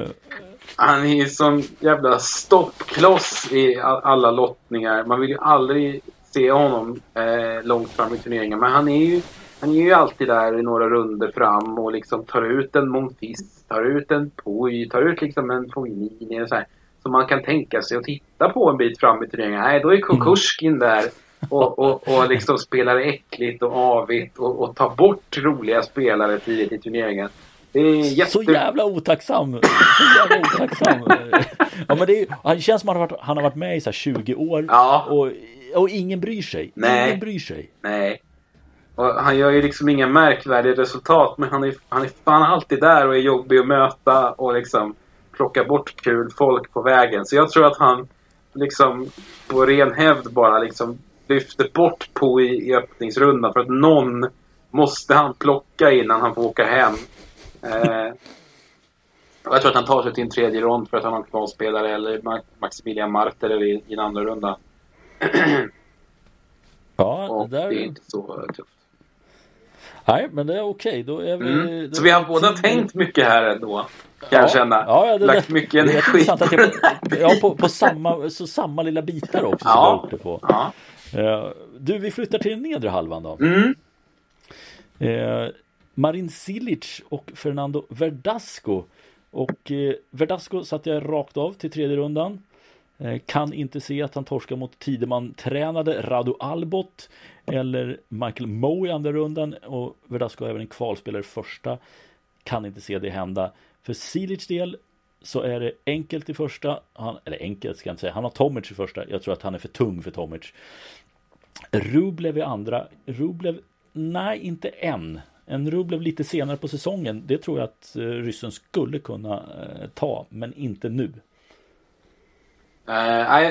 han är ju som jävla stoppkloss i alla lottningar. Man vill ju aldrig se honom eh, långt fram i turneringen. Men han är ju han är ju alltid där i några runder fram och liksom tar ut en Monfils, tar ut en Puy, tar ut liksom en Fognini och så här. Som man kan tänka sig att titta på en bit fram i turneringen. Nej, då är Kukushkin där och, och, och liksom spelar äckligt och avigt och, och tar bort roliga spelare tidigt i turneringen. Det är jätte... Så jävla otacksam! Så jävla otacksam! Ja, men det är, han känns som att han har varit, han har varit med i så här 20 år Ja. och, och ingen bryr sig. Nej. Ingen bryr sig. Nej. Och han gör ju liksom inga märkvärdiga resultat men han är, han är fan alltid där och är jobbig att möta och liksom plockar bort kul folk på vägen. Så jag tror att han liksom på ren hävd bara liksom lyfter bort på i, i öppningsrundan för att någon måste han plocka innan han får åka hem. Eh, och jag tror att han tar sig till en tredje rond för att han har en kvalspelare eller Ma- Maximilian Marter i, i en andra runda. [clears throat] Ja, Och det där... det är inte så tufft. Nej, men det är okej. Då är vi... Mm. då- Så vi har båda tänkt mycket här ändå. Kan jag känna. Ja, ja, det, Lagt det- mycket det energi. intressant att det, ja, på, på, samma, så samma lilla bitar också som Ja. det på. Ja. Eh, du, vi flyttar till den nedre halvan då. Mm. Eh, Marin Cilic och Fernando Verdasco. Och eh, Verdasco satte jag rakt av till tredje rundan. Eh, kan inte se att han torskar mot Tideman-tränade Radu Albot eller Michael Moe i andra rundan och Verdasco har även en kvalspelare i första. Kan inte se det hända. För Silic del så är det enkelt i första. Han, eller enkelt ska jag inte säga. Han har Tomic i första. Jag tror att han är för tung för Tomic. Rublev i andra. Rublev, nej inte än. En Rublev lite senare på säsongen. Det tror jag att eh, ryssen skulle kunna eh, ta, men inte nu. Uh,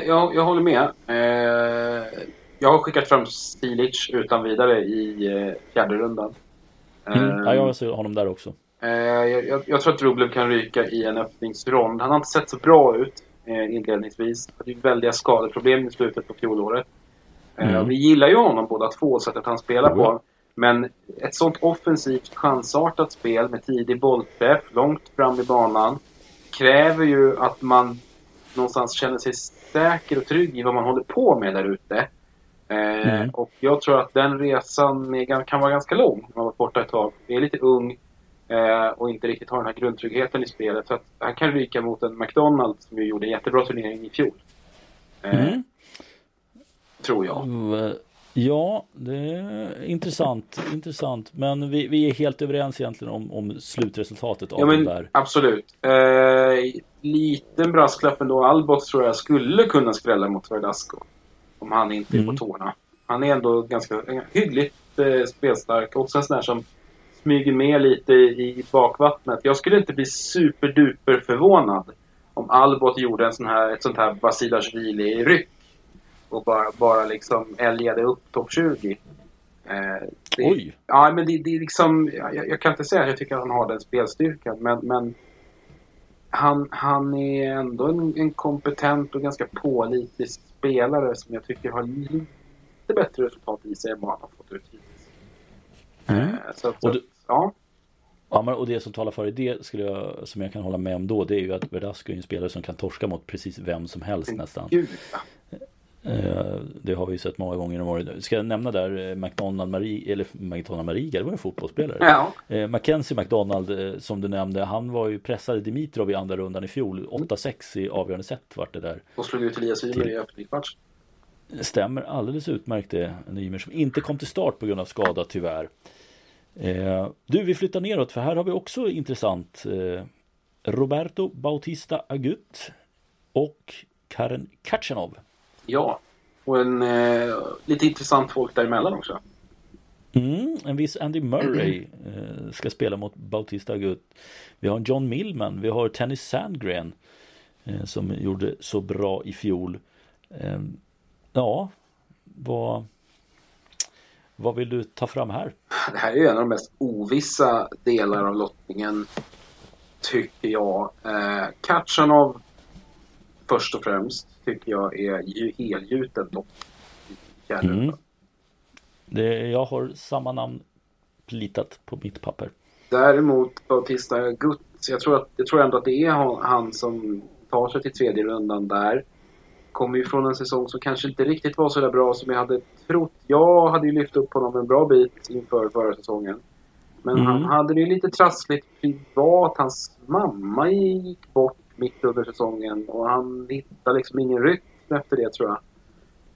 jag, jag håller med. Uh jag har skickat fram Stilic utan vidare i eh, fjärde rundan. Mm. Ja, jag ser honom där också. eh, jag, jag, jag tror att Rublev kan ryka i en öppningsrond. Han har inte sett så bra ut eh, inledningsvis. Det är väldiga skadeproblem i slutet på fjolåret. Eh, Mm. Vi gillar ju honom båda två, sättet han spelar Ja. på. Men ett sånt offensivt chansartat spel med tidig bollträff långt fram i banan kräver ju att man någonstans känner sig säker och trygg i vad man håller på med där ute. Eh, Mm. Och jag tror att den resan kan vara ganska lång. Man har varit borta ett tag. Det är lite ung. Eh, och inte riktigt har den här grundtryggheten i spelet. Så att han kan ryka mot en McDonalds som ju gjorde en jättebra turnering i fjol. Eh, Mm. Tror jag. Ja, det är intressant. intressant. Men vi, vi är helt överens egentligen om, om slutresultatet av Ja men där. absolut. Eh, liten brasklapp ändå. Albot tror jag skulle kunna skrälla mot Verdasco. Om han inte är Mm. på tårna. Han är ändå ganska hyggligt eh, spelstark. Också en sån där som smyger med lite i bakvattnet. Jag skulle inte bli superduper förvånad om Albot gjorde en sån här, ett sånt här Basilashvili-ryck. Och bara, bara liksom älgade upp topp 20. Eh, det, Oj! Ja, men det, det är liksom... Jag, jag kan inte säga att jag tycker att han har den spelstyrkan, men, men han, han är ändå en, en kompetent och ganska pålitlig spelare som jag tycker har lite bättre resultat i sig än vad han har fått ut hittills. Mm. Eh, Så, att- så, du- ja, Ja, men, och det som talar för det skulle jag, som jag kan hålla med om då, det är ju att Verdasco är en spelare som kan torska mot precis vem som helst nästan. gud ja. Eh, Det har vi sett många gånger genom åren. Ska jag nämna där eh, McDonald Marie, eller McDonald Mariga, det var en fotbollsspelare. ja. Eh, Mackenzie McDonald som du nämnde, han var ju pressade Dimitrov i andra rundan i fjol. 8-6 i avgörande set vart det där. Och slog ut Elias Ymer i öppningsmatch. Stämmer alldeles utmärkt det. En Ymer som inte kom till start på grund av skada tyvärr. Du, vi flyttar neråt för här har vi också intressant. Roberto Bautista Agut och Karen Kachanov. Ja. Och en eh, lite intressant folk däremellan också. Mm, en viss Andy Murray eh, ska spela mot Bautista Agut. Vi har John Millman, vi har Tennis Sandgren eh, som gjorde så bra i fjol. Eh, ja, vad, vad vill du ta fram här? Det här är ju en av de mest ovissa delar av lottningen. Tycker jag. Eh, Kachanov först och främst tycker jag är ju helgjuten i fjärde Mm. Det, jag har samma namn plitat på mitt papper. Däremot Bautista Guts, jag tror, att, jag tror ändå att det är han, han som tar sig till tredje rundan där. Kommer ju från en säsong som kanske inte riktigt var så där bra som jag hade trott. Jag hade ju lyft upp honom en bra bit inför förra säsongen. Men Mm. han hade det ju lite trassligt privat. Hans mamma gick bort mitt under säsongen och han hittade liksom ingen rytm efter det tror jag.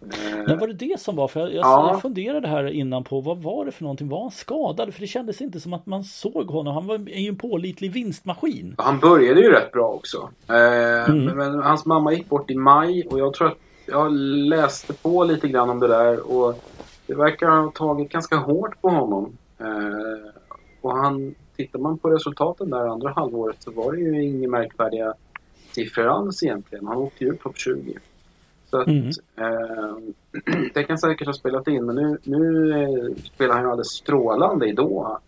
Eh, Men var det det som var? För jag, jag, Ja. jag funderade här innan på vad var det för någonting? Var han skadad? För det kändes inte som att man såg honom. Han var ju en pålitlig vinstmaskin. Han började ju rätt bra också. Eh, Mm. men, men hans mamma gick bort i maj och jag tror att jag läste på lite grann om det där och det verkar ha tagit ganska hårt på honom. Eh, och han, tittar man på resultaten där andra halvåret så var det ju inga märkvärdiga siffror alls egentligen. Han åkte ju upp topp 20. Så att, Mm. eh, [clears throat] det kan säkert ha spelat in men nu, nu eh, spelar han ju alldeles strålande i Doha.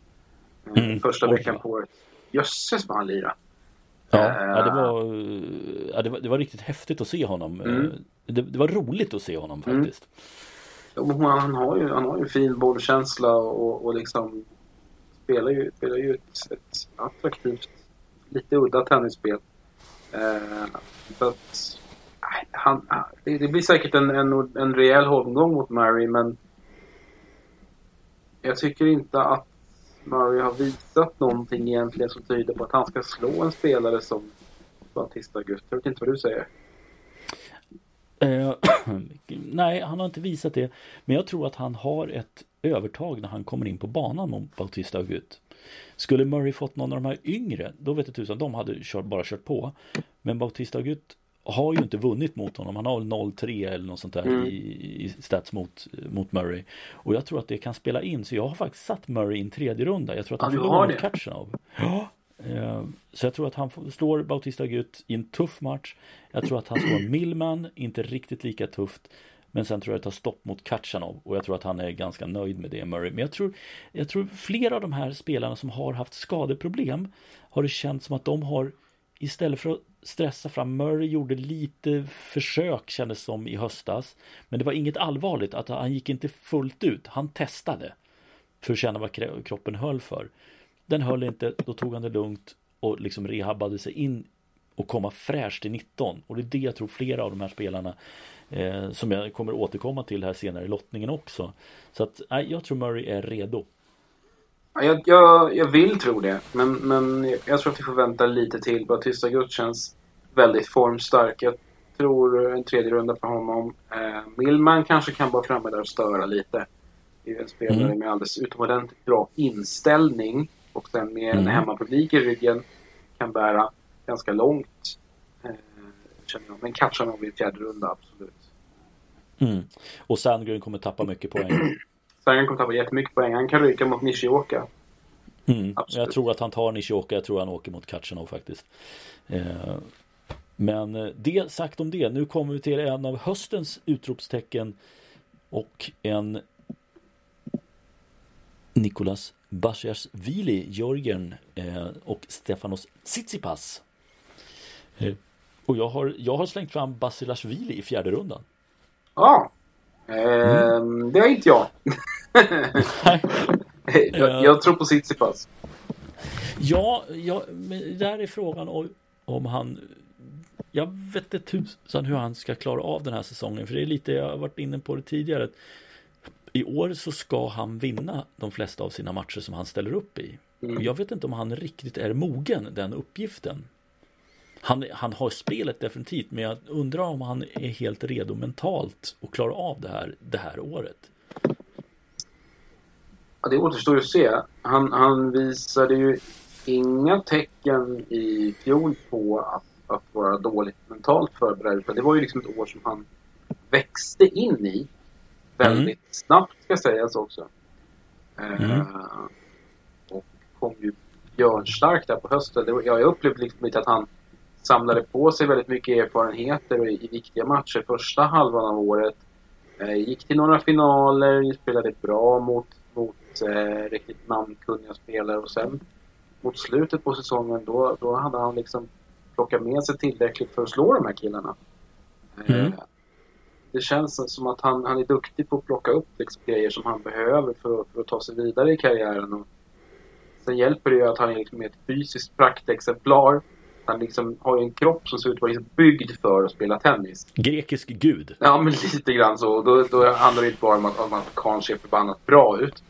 Eh, Mm. Första Oj, veckan ja. på året. Jösses vad han lirade. Ja, Eh. ja, det, var, ja det, var, det var riktigt häftigt att se honom. Mm. Eh, Det, det var roligt att se honom Mm. faktiskt. Ja, men Han har ju, han har ju fin bollkänsla och, och liksom spelar ju, spelar ju ett, ett attraktivt, lite udda tennisspel. Eh, han, det, det blir säkert en, en, en rejäl holmgång mot Murray men jag tycker inte att Murray har visat någonting egentligen som tyder på att han ska slå en spelare som Batista August. Jag vet inte vad du säger. Eh, [clears throat] nej, han har inte visat det. Men jag tror att han har ett övertag när han kommer in på banan mot Bautista Agut. Skulle Murray fått någon av de här yngre, då vet jag tusan, de hade kört, bara kört på. Men Bautista Agut har ju inte vunnit mot honom. Han har väl 0-3 eller något sånt där Mm. i, i stats mot, mot Murray. Och jag tror att det kan spela in. Så jag har faktiskt satt Murray i en tredje runda. Jag tror att Ja, han du förlorar mot. Kachanov. Ja. Eh, Så jag tror att han slår Bautista Agut i en tuff match. Jag tror att han slår Millman, inte riktigt lika tufft. Men sen tror jag det tar stopp mot Kachanov och jag tror att han är ganska nöjd med det Murray. Men jag tror, jag tror flera av de här spelarna som har haft skadeproblem har det känts som att de har istället för att stressa fram, Murray gjorde lite försök kändes som i höstas. Men det var inget allvarligt, att han gick inte fullt ut. Han testade för att känna vad kroppen höll för. Den höll inte, då tog han det lugnt och liksom rehabbade sig in och komma fräscht till 19. Och det är det jag tror flera av de här spelarna eh, som jag kommer återkomma till här senare i lottningen också. Så att nej, jag tror Murray är redo. Jag, jag, jag vill tro det, men, men jag tror att vi får vänta lite till. Bara Tysta Guds känns väldigt formstark. Jag tror en tredje runda för honom. Eh, Millman kanske kan vara framme där och störa lite. Det är ju en spelare mm. med alldeles utomordentligt bra inställning och sen med mm. en hemmapublik i ryggen kan bära ganska långt. Eh, känner jag. Men Katjanov i fjärde runda, absolut. Mm. Och Sandgren kommer tappa mycket poäng. [clears throat] Sandgren kommer tappa jättemycket poäng. Han kan ryka mot Nishioka. Mm. Jag tror att han tar Nishioka. Jag tror han åker mot Katjanov faktiskt. Eh, men eh, det sagt om det. Nu kommer vi till en av höstens utropstecken och en Nikolas Vili, Jörgen och Stefanos Tsitsipas. Och jag har, jag har slängt fram Vili i fjärde rundan. Ja, eh, mm. det har inte jag. [laughs] jag, jag, tror på Tsitsipas. Ja, ja, men där är frågan om, om han jag vet inte tusan hur han ska klara av den här säsongen. För det är lite, jag har varit inne på det tidigare. I år så ska han vinna de flesta av sina matcher som han ställer upp i. Mm. Och jag vet inte om han riktigt är mogen den uppgiften. Han, han har spelet definitivt, men jag undrar om han är helt redo mentalt och klarar av det här, det här året. Ja, det återstår att se. Han, han visade ju inga tecken i fjol på att att vara dåligt mentalt förberedd. Det var ju liksom ett år som han växte in i väldigt mm. snabbt ska sägas också. Mm. Uh, och kom ju björnstark där på hösten. Var, jag upplevde liksom lite att han samlade på sig väldigt mycket erfarenheter i, i viktiga matcher första halvan av året. Uh, gick till några finaler, spelade bra mot, mot uh, riktigt namnkunniga spelare och sen mot slutet på säsongen då, då hade han liksom plocka med sig tillräckligt för att slå de här killarna. Mm. Eh, det känns som att han, han är duktig på att plocka upp liksom grejer som han behöver för, för att ta sig vidare i karriären. Och sen hjälper det ju att han är liksom ett fysiskt praktexemplar. Han liksom har ju en kropp som ser ut att vara liksom byggd för att spela tennis. Grekisk gud. Ja, men [laughs] lite grann så. Då, då handlar det inte bara om att, om att Karn ser förbannat bra ut.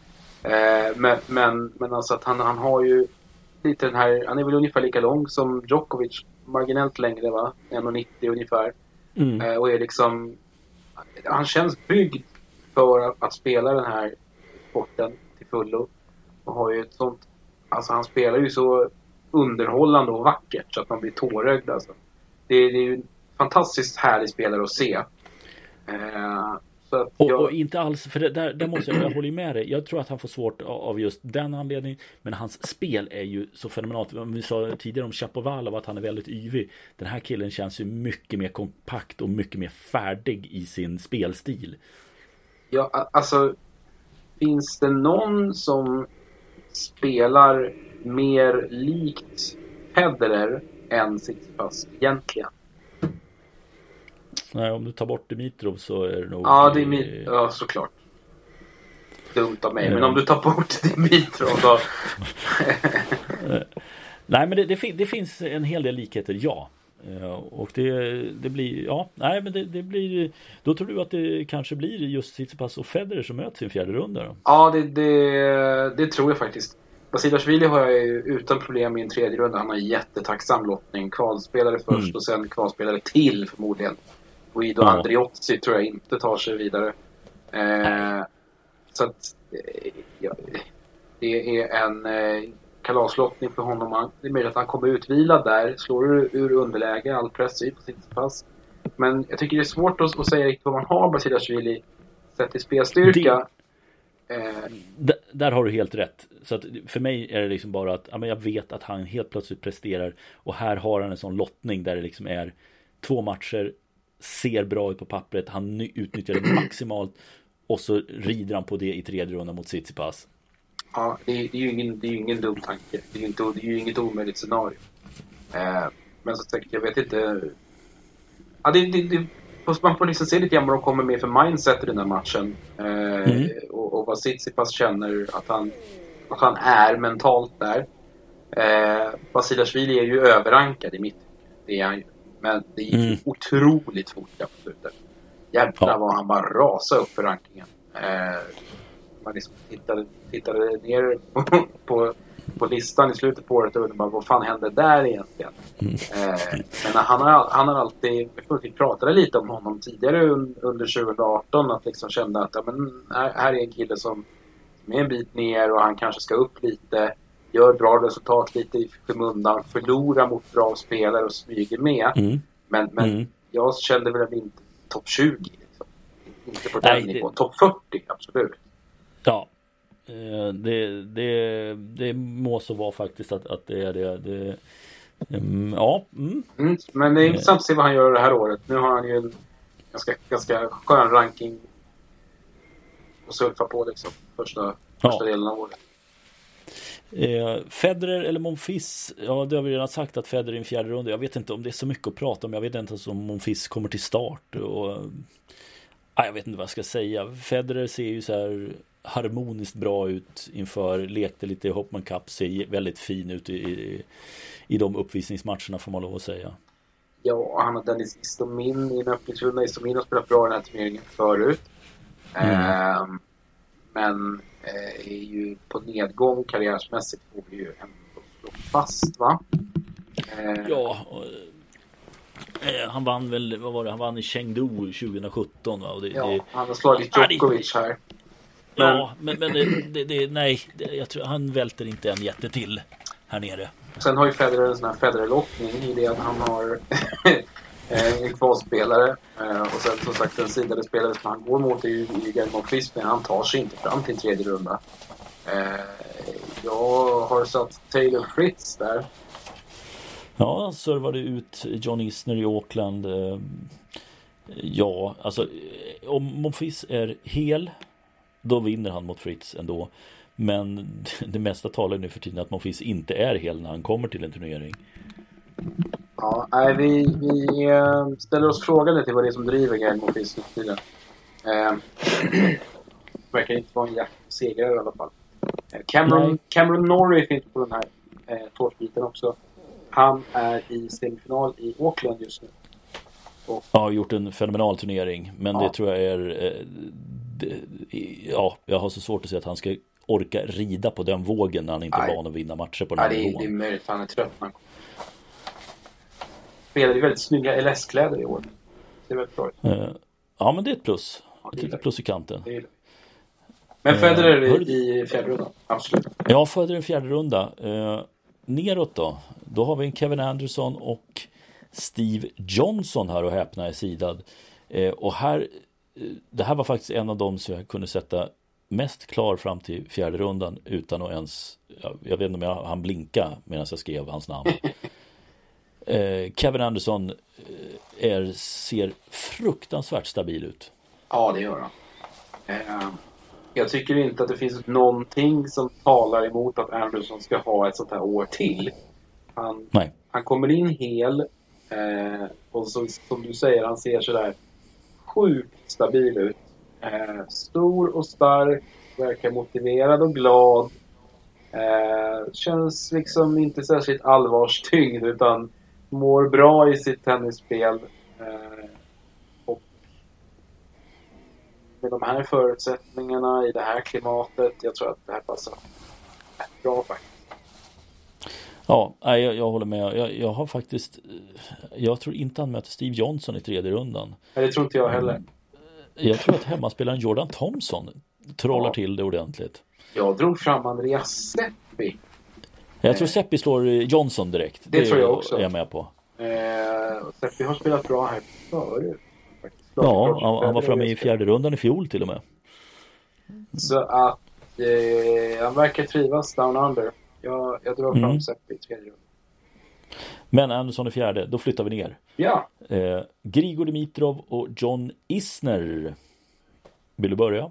Eh, men, men, men alltså att han, han har ju lite den här, han är väl ungefär lika lång som Djokovic marginellt längre va? 1,90 ungefär. Mm. Eh, och är liksom... Han känns byggd för att, att, spela den här sporten till fullo. Och har ju ett sånt... Alltså han spelar ju så underhållande och vackert så att man blir tårögd alltså. Det, det är ju en fantastiskt härlig spelare att se. Eh, och, och, inte alls, för det, där, där måste jag, jag håller med dig. Jag tror att han får svårt av just den anledningen. Men hans spel är ju så fenomenalt. Vi sa tidigare om Chapovalov att han är väldigt yvig. Den här killen känns ju mycket mer kompakt och mycket mer färdig i sin spelstil. Ja, alltså. Finns det någon som spelar mer likt Federer än Tsitsipas egentligen? Nej, om du tar bort Dimitrov så är det nog... Ja, Dimit ja såklart. Dumt av mig, mm. men om du tar bort [laughs] Dimitrov då... [laughs] nej, men det, det, det, finns en hel del likheter, ja. Eh, och det, det blir, ja, nej men det, blir Då tror du att det kanske blir just Tsitsipas och Federer som möts i en fjärde runda då? Ja, det, det tror jag faktiskt. Basilashvili har jag ju utan problem i en tredje runda. Han har jättetacksam lottning. Kvalspelare först mm. och sen kvalspelare till förmodligen. Guido ja. Andriozzi tror jag inte tar sig vidare. Eh, så att eh, ja, det är en eh, kalaslottning för honom. Det är möjligt att han kommer utvilad där. Slår ur, ur underläge, all press på sitt pass. Men jag tycker det är svårt att, att säga riktigt vad man har Basilashvili sett till spelstyrka. Det, eh, där har du helt rätt. Så att för mig är det liksom bara att ja, jag vet att han helt plötsligt presterar och här har han en sån lottning där det liksom är två matcher ser bra ut på pappret, han utnyttjar det maximalt och så rider han på det i tredje rundan mot Tsitsipas. Ja, det är, det är ju ingen, det är ingen dum tanke. Det är ju, inte, det är ju inget omöjligt scenario. Eh, men som sagt, jag vet inte. Ja, det, det, man får liksom se lite grann vad de kommer med för mindset i den här matchen. Eh, mm. och, och vad Tsitsipas känner att han, att han är mentalt där. Eh, Vasilashvili är ju överankad i mitt Det är han ju. Men det gick mm. otroligt fort på slutet. Jävlar ja. vad han bara rasade upp för rankingen. Eh, man liksom tittade, tittade ner på, på listan i slutet på året och undrade vad fan hände där egentligen? Mm. Eh, men han har, han har alltid, vi pratade lite om honom tidigare under 2018 att liksom kände att ja, men här, här är en kille som, som är en bit ner och han kanske ska upp lite gör bra resultat lite i skymundan, förlorar mot bra spelare och smyger med. Mm. Men, men Mm. jag kände väl inte topp 20. Liksom. Inte på den nivån. Topp 40, absolut. Ja. Eh, Det, det, det må så vara faktiskt att, att det är det. det mm, ja. Mm. Mm. Men det är intressant att se vad han gör det här året. Nu har han ju en ganska, ganska skön ranking att surfa på liksom. Första, första delen av året. Eh, Federer eller Monfils? Ja, det har vi redan sagt att Federer är en fjärde runda. Jag vet inte om det är så mycket att prata om. Jag vet inte ens om Monfils kommer till start. Och, nej, jag vet inte vad jag ska säga. Federer ser ju så här harmoniskt bra ut inför, lekte lite i Hopman Cup, ser väldigt fin ut i, i, i de uppvisningsmatcherna får man lov att säga. Ja, han och Dennis Istomin i en öppningsrunda. Istomin har spelat bra i den här turneringen förut. Mm. Ehm, men eh, är ju på nedgång karriärsmässigt får vi ju ändå slå fast va? Ehm, Ja, och, eh, han vann väl, vad var det, han vann i Chengdu 2017 va? Det, ja, det, han har slagit Ja, Djokovic här. Ja, men, men det, det, nej, jag tror han välter inte en jätte till här nere. Sen har ju Federer en sån här Federer-lottning i det att han har [laughs] eh, en kvalspelare eh, och sen som sagt den sidade spelare som han går mot är ju Fist, men han tar sig inte fram till en tredje runda. Eh, jag har satt Taylor Fritz där. Ja, servade ut John Isner i Auckland. Ja, alltså om Monfils är hel då vinner han mot Fritz ändå. Men [laughs] det mesta talar nu för tiden att Monfils inte är hel när han kommer till en turnering. Ja, nej, vi, vi eh, ställer oss frågande till vad det är som driver of Fist nu tiden. Eh, [clears throat] verkar inte vara en jaktsegrare i alla fall. Eh, Cameron. Cameron Norrie finns på den här eh, tårtbiten också. Han är i semifinal i Auckland just nu. Ja, har gjort en fenomenal turnering. Men Ja. det tror jag är eh, Ja, jag har så svårt att se att han ska orka rida på den vågen när han inte är van att vinna matcher på den här det, är, det är nivån. möjligt han är trött han. Spelar i väldigt snygga LS-kläder i år. Det är väldigt bra ut. Eh, Ja, men det är ett plus. Ett litet plus i kanten. Men Eh, Federer hörru- i, i fjärde rundan. Absolut. Ja, föder en fjärde runda. Eh, neråt då. Då har vi en Kevin Anderson och Steve Johnson här och häpna i sidad. Eh, och här, eh, det här var faktiskt en av dem som jag kunde sätta mest klar fram till fjärde rundan utan att ens, jag, jag vet inte om jag han blinka medan jag skrev hans namn. [laughs] Eh, Kevin Anderson eh, är, ser fruktansvärt stabil ut. Ja, det gör han. Eh, jag tycker inte att det finns någonting som talar emot att Anderson ska ha ett sånt här år till. Han, Nej. han kommer in hel eh, och så, som du säger, han ser sådär sjukt stabil ut. Eh, stor och stark, verkar motiverad och glad. Eh, känns liksom inte särskilt allvarstyngd utan mår bra i sitt tennisspel. Eh, och med de här förutsättningarna i det här klimatet, jag tror att det här passar rätt bra faktiskt. Ja, nej, jag, jag håller med. Jag, jag har faktiskt Jag tror inte han möter Steve Johnson i tredje rundan. Men det tror inte jag heller. Jag tror att hemmaspelaren Jordan Thompson trollar Ja. till det ordentligt. Jag drog fram Andreas Seppi. Jag tror Seppi slår Johnson direkt. Det tror jag också. är jag med på. Eh, Seppi har spelat bra här förut. Ja, han, han var framme i fjärde rundan i fjol till och med. Så att eh, han verkar trivas down under. Jag, jag drar fram Mm. Seppi i tredje rundan. Men Anderson i fjärde, då flyttar vi ner. Ja, Eh, Grigor Dimitrov och John Isner. Vill du börja?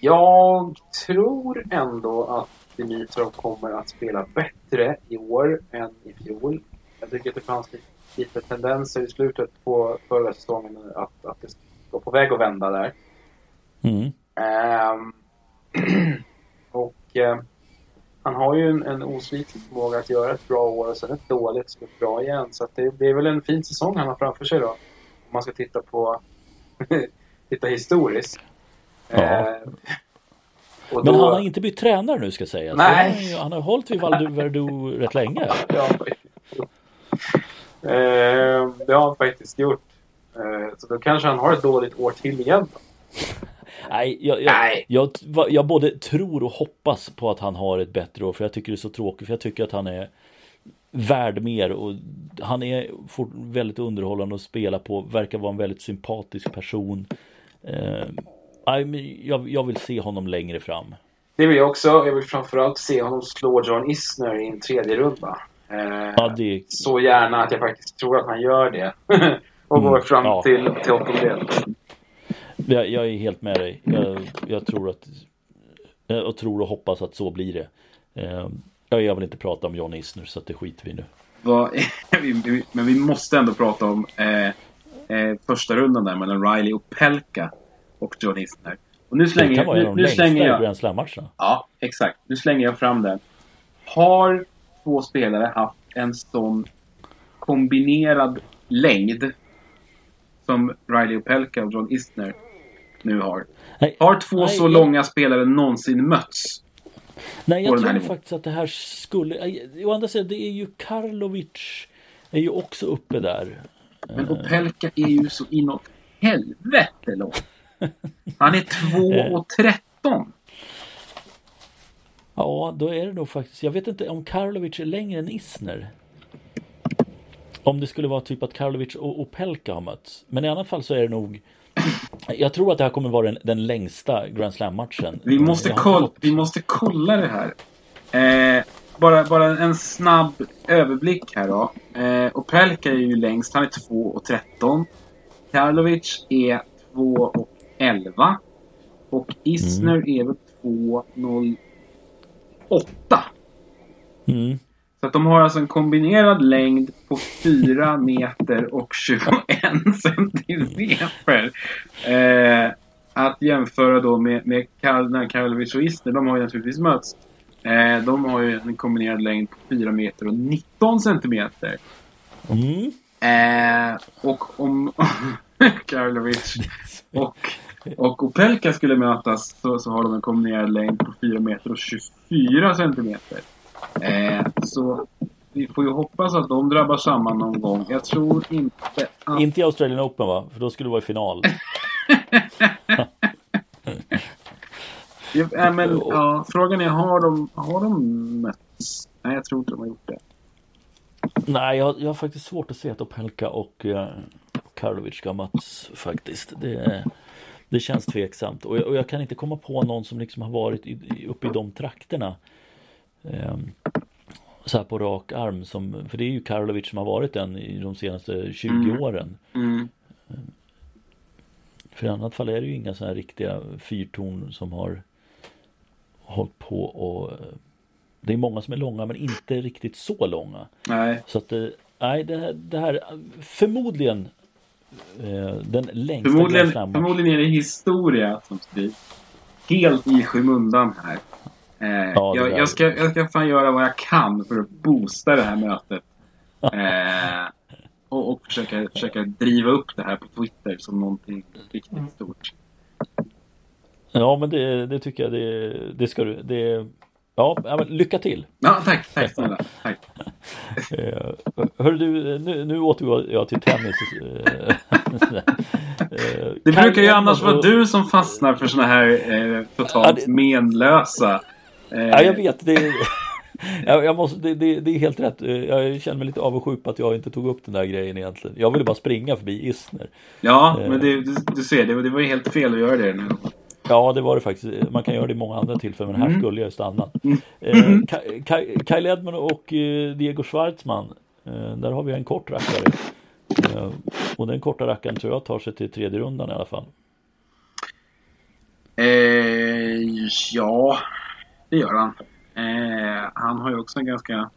jag tror ändå att Dimitrov kommer att spela bättre i år än i fjol. Jag tycker att det fanns lite, lite tendenser i slutet på förra säsongen att, att det var på väg att vända där. Mm. Ehm, [clears throat] och eh, han har ju en, en osviklig förmåga att göra ett bra år och sen ett dåligt som ett bra igen. Så det, det är väl en fin säsong han har framför sig då. Om man ska titta på [laughs] titta historiskt. Ja. Eh, Och Men han har inte blivit tränare nu ska sägas. Nej. Han, han har hållit vid Valdu rätt länge. [laughs] Ja, eh, det har han faktiskt gjort. Eh, så då kanske han har ett dåligt år till igen. Då. Nej, jag, jag, Nej. Jag, jag, både tror och hoppas på att han har ett bättre år. För jag tycker det är så tråkigt. För jag tycker att han är värd mer. Och han är väldigt underhållande att spela på. Verkar vara en väldigt sympatisk person. Eh, jag, jag vill se honom längre fram. Det vill jag också. Jag vill framförallt se honom slå John Isner i en tredje runda. Eh, ja, det... Så gärna att jag faktiskt tror att han gör det. [laughs] och mm, går fram ja. till, till åttondel. Jag, jag är helt med dig. Jag, jag tror att jag tror och hoppas att så blir det. Eh, jag vill inte prata om John Isner så det skiter vi nu. [laughs] Men vi måste ändå prata om eh, eh, första rundan där mellan Riley och Pelka och John Isner. Och nu slänger, det kan vara en av de längsta Grand Slam-matcherna. Ja, exakt. Nu slänger jag fram den. Har två spelare haft en sån kombinerad längd som Riley Opelka och John Isner nu har? Nej, har två nej, så jag... långa spelare någonsin mötts? Nej, jag tror faktiskt att det här skulle... Å andra sidan, det är ju Karlovic är ju också uppe där. Men Opelka är ju så inåt helvete lång. Han är 2,13. [laughs] Ja, då är det nog faktiskt. Jag vet inte om Karlovic är längre än Isner. Om det skulle vara typ att Karlovic och Opelka har mötts. Men i alla fall så är det nog jag tror att det här kommer vara den, den längsta Grand Slam-matchen. Vi, måste koll, fått... vi måste kolla det här. Eh, bara, bara en snabb överblick här då. Eh, Opelka är ju längst, han är 2,13. Karlovic är 2,11. Och Isner mm. är väl 2,08. Mm. Så att de har alltså en kombinerad längd på 4 [laughs] meter och 21 centimeter. Eh, att jämföra då med, med Karlovic och Isner, de har ju naturligtvis mötts. Eh, de har ju en kombinerad längd på 4 meter och 19 centimeter. Mm. Eh, och om [laughs] Karlovic och, och Opelka skulle mötas så, så har de en kombinerad längd på 4 meter och 24 centimeter. Eh, så vi får ju hoppas att de drabbar samman någon gång. Jag tror inte att... Inte i Australian Open va? För då skulle det vara i final. [laughs] ja, men, ja, frågan är, har de, har de mötts? Nej, jag tror inte de har gjort det. Nej, jag, jag har faktiskt svårt att se att Opelka och eh, Karlovic ska mötts faktiskt. Det, det känns tveksamt. Och jag, och jag, kan inte komma på någon som liksom har varit i, uppe i de trakterna. Um, så här på rak arm som, för det är ju Karlovic som har varit den i de senaste 20 mm. åren. Mm. Ehm, för i annat fall är det ju inga sådana här riktiga fyrtorn som har hållit på och det är många som är långa men inte riktigt så långa. Nej. Så att nej, det här, det här förmodligen eh, den längsta förmodligen, förmodligen är det historia som skrivs helt i skymundan här. Eh, ja, jag, jag, ska, jag ska fan göra vad jag kan för att boosta det här mötet. [laughs] Eh, och, och försöka, försöka driva upp det här på Twitter som någonting riktigt mm. stort. Ja, men det, det tycker jag det, det ska du. Det, ja, lycka till! Ja, tack, tack snälla. [laughs] Tack. Eh, hör du, nu, nu återgår jag till tennis. det brukar ju annars vara du som fastnar för såna här eh, totalt menlösa Ja, jag vet. Det är, [laughs] jag måste, det, det, det, är helt rätt. Jag känner mig lite avundsjuk på att jag inte tog upp den där grejen egentligen. Jag ville bara springa förbi Isner. Ja, men det, du, ser, det, det var ju helt fel att göra det nu. Ja, det var det faktiskt. Man kan göra det i många andra tillfällen, men här mm. skulle jag stanna. Mm. Eh, Kyle Edmund och eh, Diego Schwartzman. Eh, där har vi en kort rackare. Eh, och den korta rackaren tror jag tar sig till tredje rundan i alla fall. Eh, ja, det gör han. Eh, han har ju också en ganska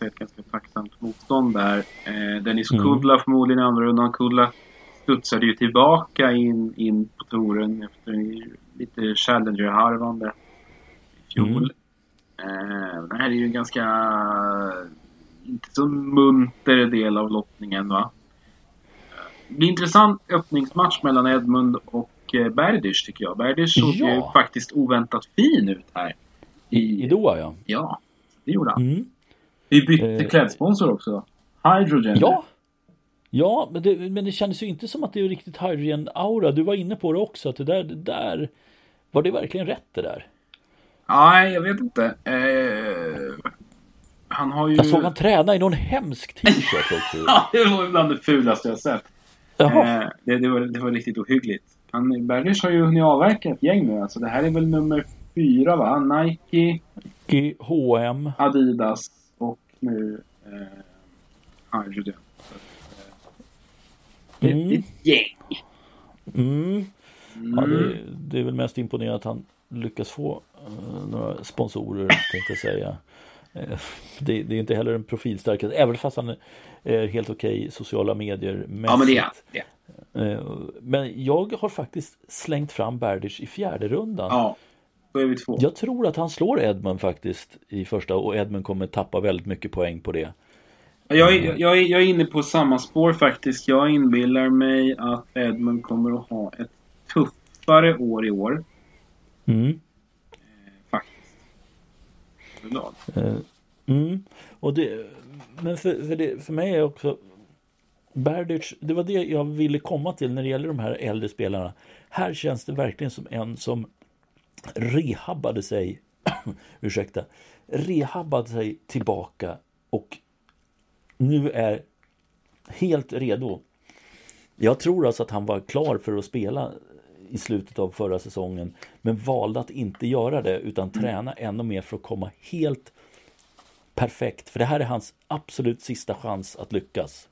ett ganska tacksamt motstånd där. Eh, Dennis mm. Kudla förmodligen i andra rundan. Kudla studsade ju tillbaka in, in på touren efter lite Challenger-harvande i fjol. Mm. Eh, det här är ju en ganska inte så munter del av lottningen va. Det blir intressant öppningsmatch mellan Edmund och och eh, Berdych tycker jag. Berdych såg Ja. ju faktiskt oväntat fin ut här. I, i Doha ja. Ja, det gjorde han. Mm. Vi bytte Eh, klädsponsor också. Hydrogen. Ja. Ja, men det, men det kändes ju inte som att det är riktigt Hydrogen-aura. Du var inne på det också, att det där, det där var det verkligen rätt det där? Nej, jag vet inte. Eh, han har ju... Jag såg han träna i någon hemsk t-shirt [laughs] också. Ja, det var bland det fulaste jag sett. Eh, det, det, var, det var riktigt ohyggligt. Han, Berdych har ju hunnit avverka ett gäng nu. Alltså, det här är väl nummer fyra va? Nike, I H&M. Adidas och nu eh, Hydrogen. Eh, det är Mm. ett gäng. Mm. Ja, det, det är väl mest imponerande att han lyckas få eh, några sponsorer, tänkte jag säga. Eh, det, det är inte heller en profilstark, även fast han är helt okej i sociala medier Ja, men det är han. Eh, Men jag har faktiskt slängt fram Berdych i fjärde rundan. Ja, då är vi två. Jag tror att han slår Edmund faktiskt i första och Edmund kommer tappa väldigt mycket poäng på det. Jag är, jag, är, jag är inne på samma spår faktiskt. Jag inbillar mig att Edmund kommer att ha ett tuffare år i år. Mm. Faktiskt. Överlag. Eh, Mm. Och det, men för, för, det, för mig är också Berdych, det var det jag ville komma till när det gäller de här äldre spelarna. Här känns det verkligen som en som rehabbade sig, [clears throat] ursäkta, rehabbade sig tillbaka och nu är helt redo. Jag tror alltså att han var klar för att spela i slutet av förra säsongen men valde att inte göra det utan träna ännu mer för att komma helt perfekt. För det här är hans absolut sista chans att lyckas.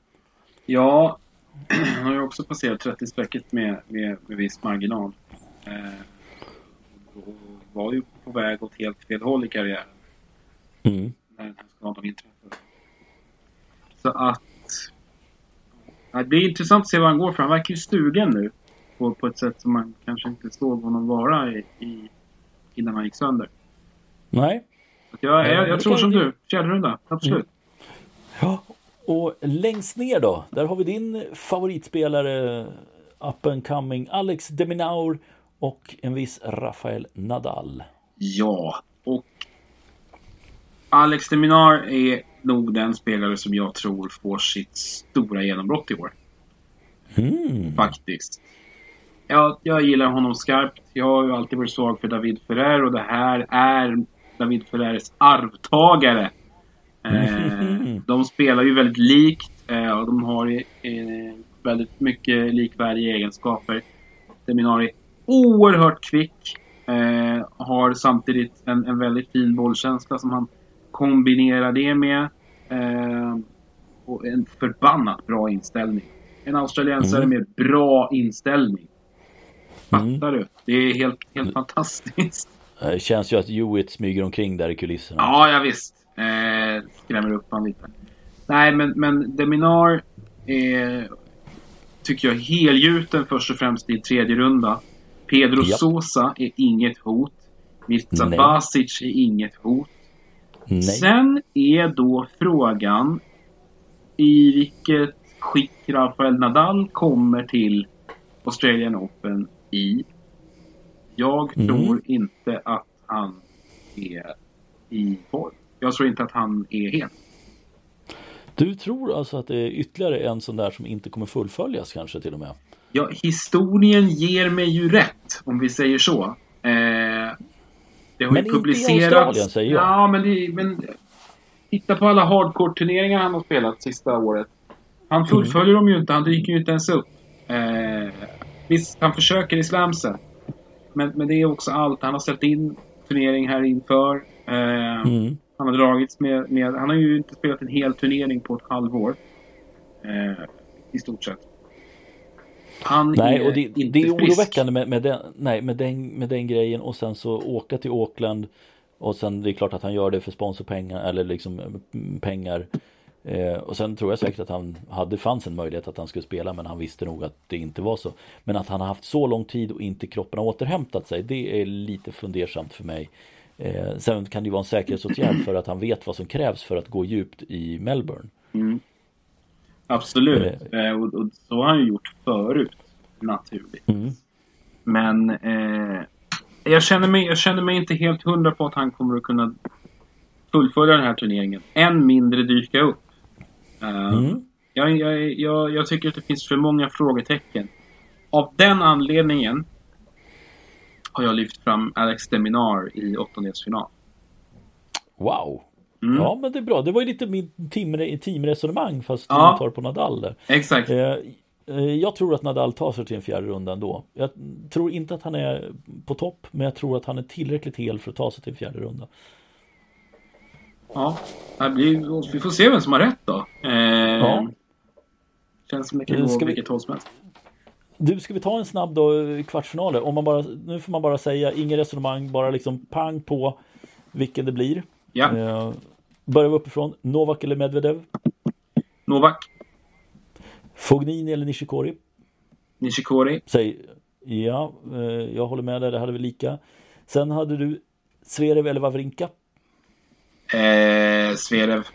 Ja, [clears throat] han har ju också passerat 30-strecket med, med, med viss marginal. Eh, och var ju på väg åt helt fel håll i karriären Mm. när den här skadan inträffade. Så att... Ja, det är intressant att se vad han går för. Han verkar ju stugen nu. På, på ett sätt som man kanske inte såg honom vara i, i, innan han gick sönder. Nej. Att jag, Ja, jag, jag tror kan som du. Fjärde runda, absolut. Ja. Och längst ner då, där har vi din favoritspelare up and coming Alex Deminaur och en viss Rafael Nadal. Ja, och Alex de Minar är nog den spelare som jag tror får sitt stora genombrott i år. Mm. Faktiskt. Jag, jag gillar honom skarpt. Jag har ju alltid varit svag för David Ferrer och det här är David Ferrers arvtagare. Eh, de spelar ju väldigt likt eh, och de har eh, väldigt mycket likvärdiga egenskaper. Deminar är oerhört kvick. Har samtidigt en, en väldigt fin bollkänsla som han kombinerar det med. Och en förbannat bra inställning. En australiensare Mm. med bra inställning. Mm. Fattar du? Det är helt, helt fantastiskt. Det känns ju att Hewitt smyger omkring där i kulisserna. Ja, ja visst. Eh, skrämmer upp han lite. Nej, men, men Deminar är, tycker jag, helgjuten först och främst i tredje runda. Pedro Japp. Sosa är inget hot. Mirza Nej. Basic är inget hot. Nej. Sen är då frågan i vilket skick Rafael Nadal kommer till Australian Open i. Jag Mm. tror inte att han är i form. Jag tror inte att han är het. Du tror alltså att det är ytterligare en sån där som inte kommer fullföljas kanske till och med? Ja, historien ger mig ju rätt, om vi säger så. Eh, det har Men ju inte i publicerats... Australien, säger jag. Ja, men, det, men titta på alla hardcore-turneringar han har spelat sista året. Han Mm. fullföljer dem ju inte, han dyker ju inte ens upp. Eh, visst, han försöker i slamsen. Men, men det är också allt. Han har ställt in turnering här inför. Eh, Mm. Han har dragits med, med... Han har ju inte spelat en hel turnering på ett halvår. Eh, I stort sett. Han Nej, är och det, inte det är oroväckande med, med, den, nej, med, den, med den grejen och sen så åka till Auckland och sen det är klart att han gör det för sponsorpengar eller liksom mm, pengar. Eh, och sen tror jag säkert att han hade fanns en möjlighet att han skulle spela men han visste nog att det inte var så. Men att han har haft så lång tid och inte kroppen har återhämtat sig det är lite fundersamt för mig. Eh, sen kan det ju vara en säkerhetsåtgärd för att han vet vad som krävs för att gå djupt i Melbourne. Mm. Absolut. Eh, och, och så har han ju gjort förut. Naturligt. Mm. men eh, jag, känner mig, jag känner mig inte helt hundra på att han kommer att kunna fullfölja den här turneringen. Än mindre dyka upp. Uh, mm. jag, jag, jag, jag tycker att det finns för många frågetecken. Av den anledningen har jag lyft fram Alex Deminar i åttondelsfinal. Wow! Mm. Ja men det är bra. Det var ju lite min teamresonemang fast ja. du tar på Nadal där. Exakt. Eh, eh, jag tror att Nadal tar sig till en fjärde runda ändå. Jag tror inte att han är på topp men jag tror att han är tillräckligt hel för att ta sig till en fjärde runda. Ja, blir, vi får se vem som har rätt då. Eh, ja. Känns som det kan gå vilket håll som helst. Du, ska vi ta en snabb då, kvartsfinaler? Om man bara, nu får man bara säga, ingen resonemang, bara liksom pang på vilken det blir. Ja. Eh, börjar vi uppifrån. Novak eller Medvedev? Novak. Fognini eller Nishikori? Nishikori. Säg, ja, eh, jag håller med där, det hade vi lika. Sen hade du Zverev eller Wawrinka? Eh, Zverev.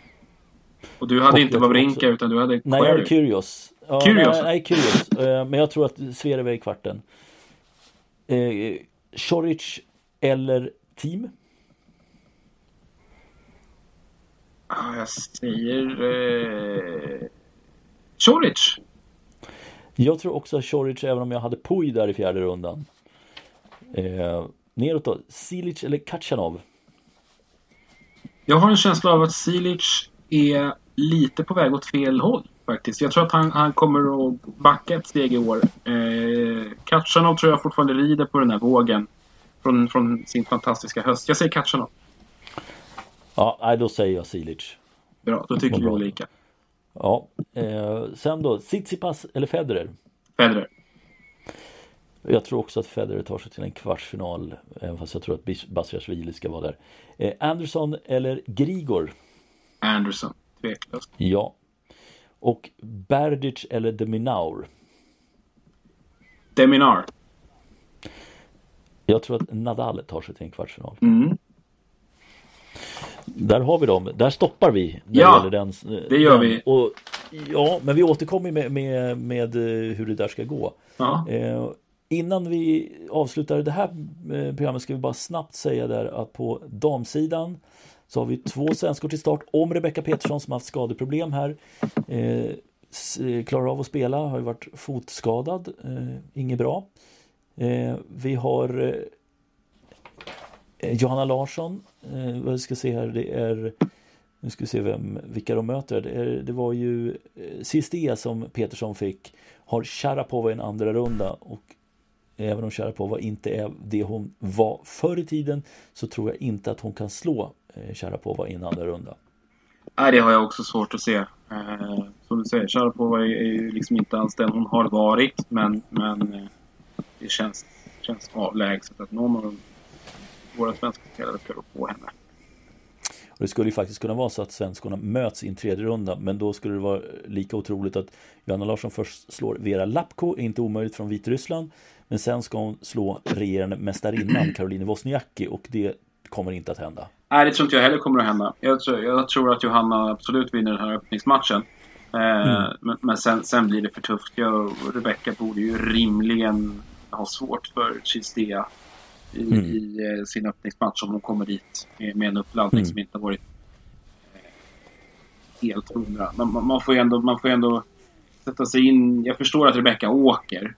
Och du hade och inte Wawrinka utan du hade Nej, jag hade Kyrgios. Ja, Kyrgios? Nej, nej Kyrgios. Eh, men jag tror att Zverev är i kvarten. Eh, Choric eller Team? Ah, jag säger... Eh... Choric. Jag tror också Choric även om jag hade Puj där i fjärde rundan. Eh, neråt då, Silic eller Kachanov? Jag har en känsla av att Silic är lite på väg åt fel håll faktiskt. Jag tror att han, han kommer att backa ett steg i år. Eh, Kachanov tror jag fortfarande rider på den här vågen från, från sin fantastiska höst. Jag säger Kachanov. Ja, då säger jag Silic. Bra, då tycker vi olika. Ja, eh, sen då Tsitsipas eller Federer? Federer. Jag tror också att Federer tar sig till en kvartsfinal, även fast jag tror att Basiashvili ska vara där. Eh, Anderson eller Grigor? Anderson, tveklöst. Ja. Och Berdic eller Deminaur? Deminar. Jag tror att Nadal tar sig till en kvartsfinal. Mm. Där har vi dem, där stoppar vi. När ja, det, den, det gör den. vi. Och, ja, men vi återkommer med, med, med eh, hur det där ska gå. Eh, innan vi avslutar det här eh, programmet ska vi bara snabbt säga där att på damsidan så har vi två svenskor till start. Om Rebecka Petersson som haft skadeproblem här eh, eh, klarar av att spela, har ju varit fotskadad, eh, inget bra. Eh, vi har eh, Johanna Larsson eh, vad ska se här, det är nu ska vi se vem, vilka de möter. Det, är, det var ju eh, e som Petersson fick har Sharapova i en andra runda och även om Sharapova inte är det hon var förr i tiden så tror jag inte att hon kan slå eh, Sharapova i en andra runda. Nej, det har jag också svårt att se. Eh, som du säger, Sharapova är, ju liksom inte alls den hon har varit men, men eh, det känns, känns avlägset att någon av våra svenska spelare ska på henne. Och det skulle ju faktiskt kunna vara så att svenskorna möts i en tredje runda men då skulle det vara lika otroligt att Johanna Larsson först slår Vera Lapko, inte omöjligt från Vitryssland men sen ska hon slå regerande mästarinnan [clears throat] Caroline Wozniacki och det kommer inte att hända. Nej, det tror inte jag heller kommer att hända. Jag tror, jag tror att Johanna absolut vinner den här öppningsmatchen. Eh, mm. Men, men sen, sen, blir det för tufft. Jag och Rebecca borde ju rimligen ha svårt för Chistea i, mm. i eh, sin öppningsmatch om de kommer dit med, en uppladdning mm. som inte har varit eh, helt hundra. Man, man, får ju ändå, man får ändå sätta sig in. Jag förstår att Rebecca åker.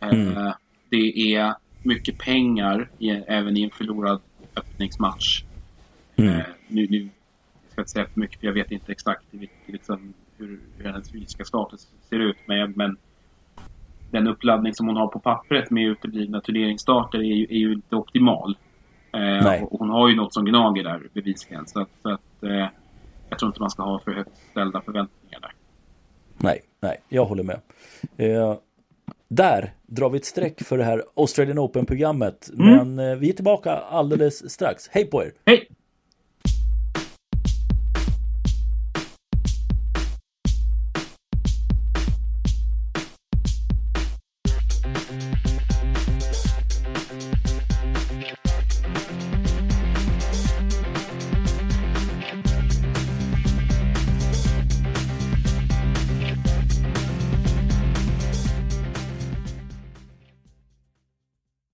Eh, mm. det är mycket pengar i, även i en förlorad öppningsmatch. Mm. nu, nu jag ska inte säga för mycket för jag vet inte exakt liksom, hur, hur hennes fysiska status ser ut. Men, men den uppladdning som hon har på pappret med uteblivna turneringsstarter är ju, är ju inte optimal. Eh, och hon har ju något som gnager där bevisligen. Så att, så att eh, jag tror inte man ska ha för högt ställda förväntningar där. Nej, nej, jag håller med. Eh, där drar vi ett streck för det här Australian Open-programmet. Mm. Men eh, vi är tillbaka alldeles strax. Hej på er! Hej!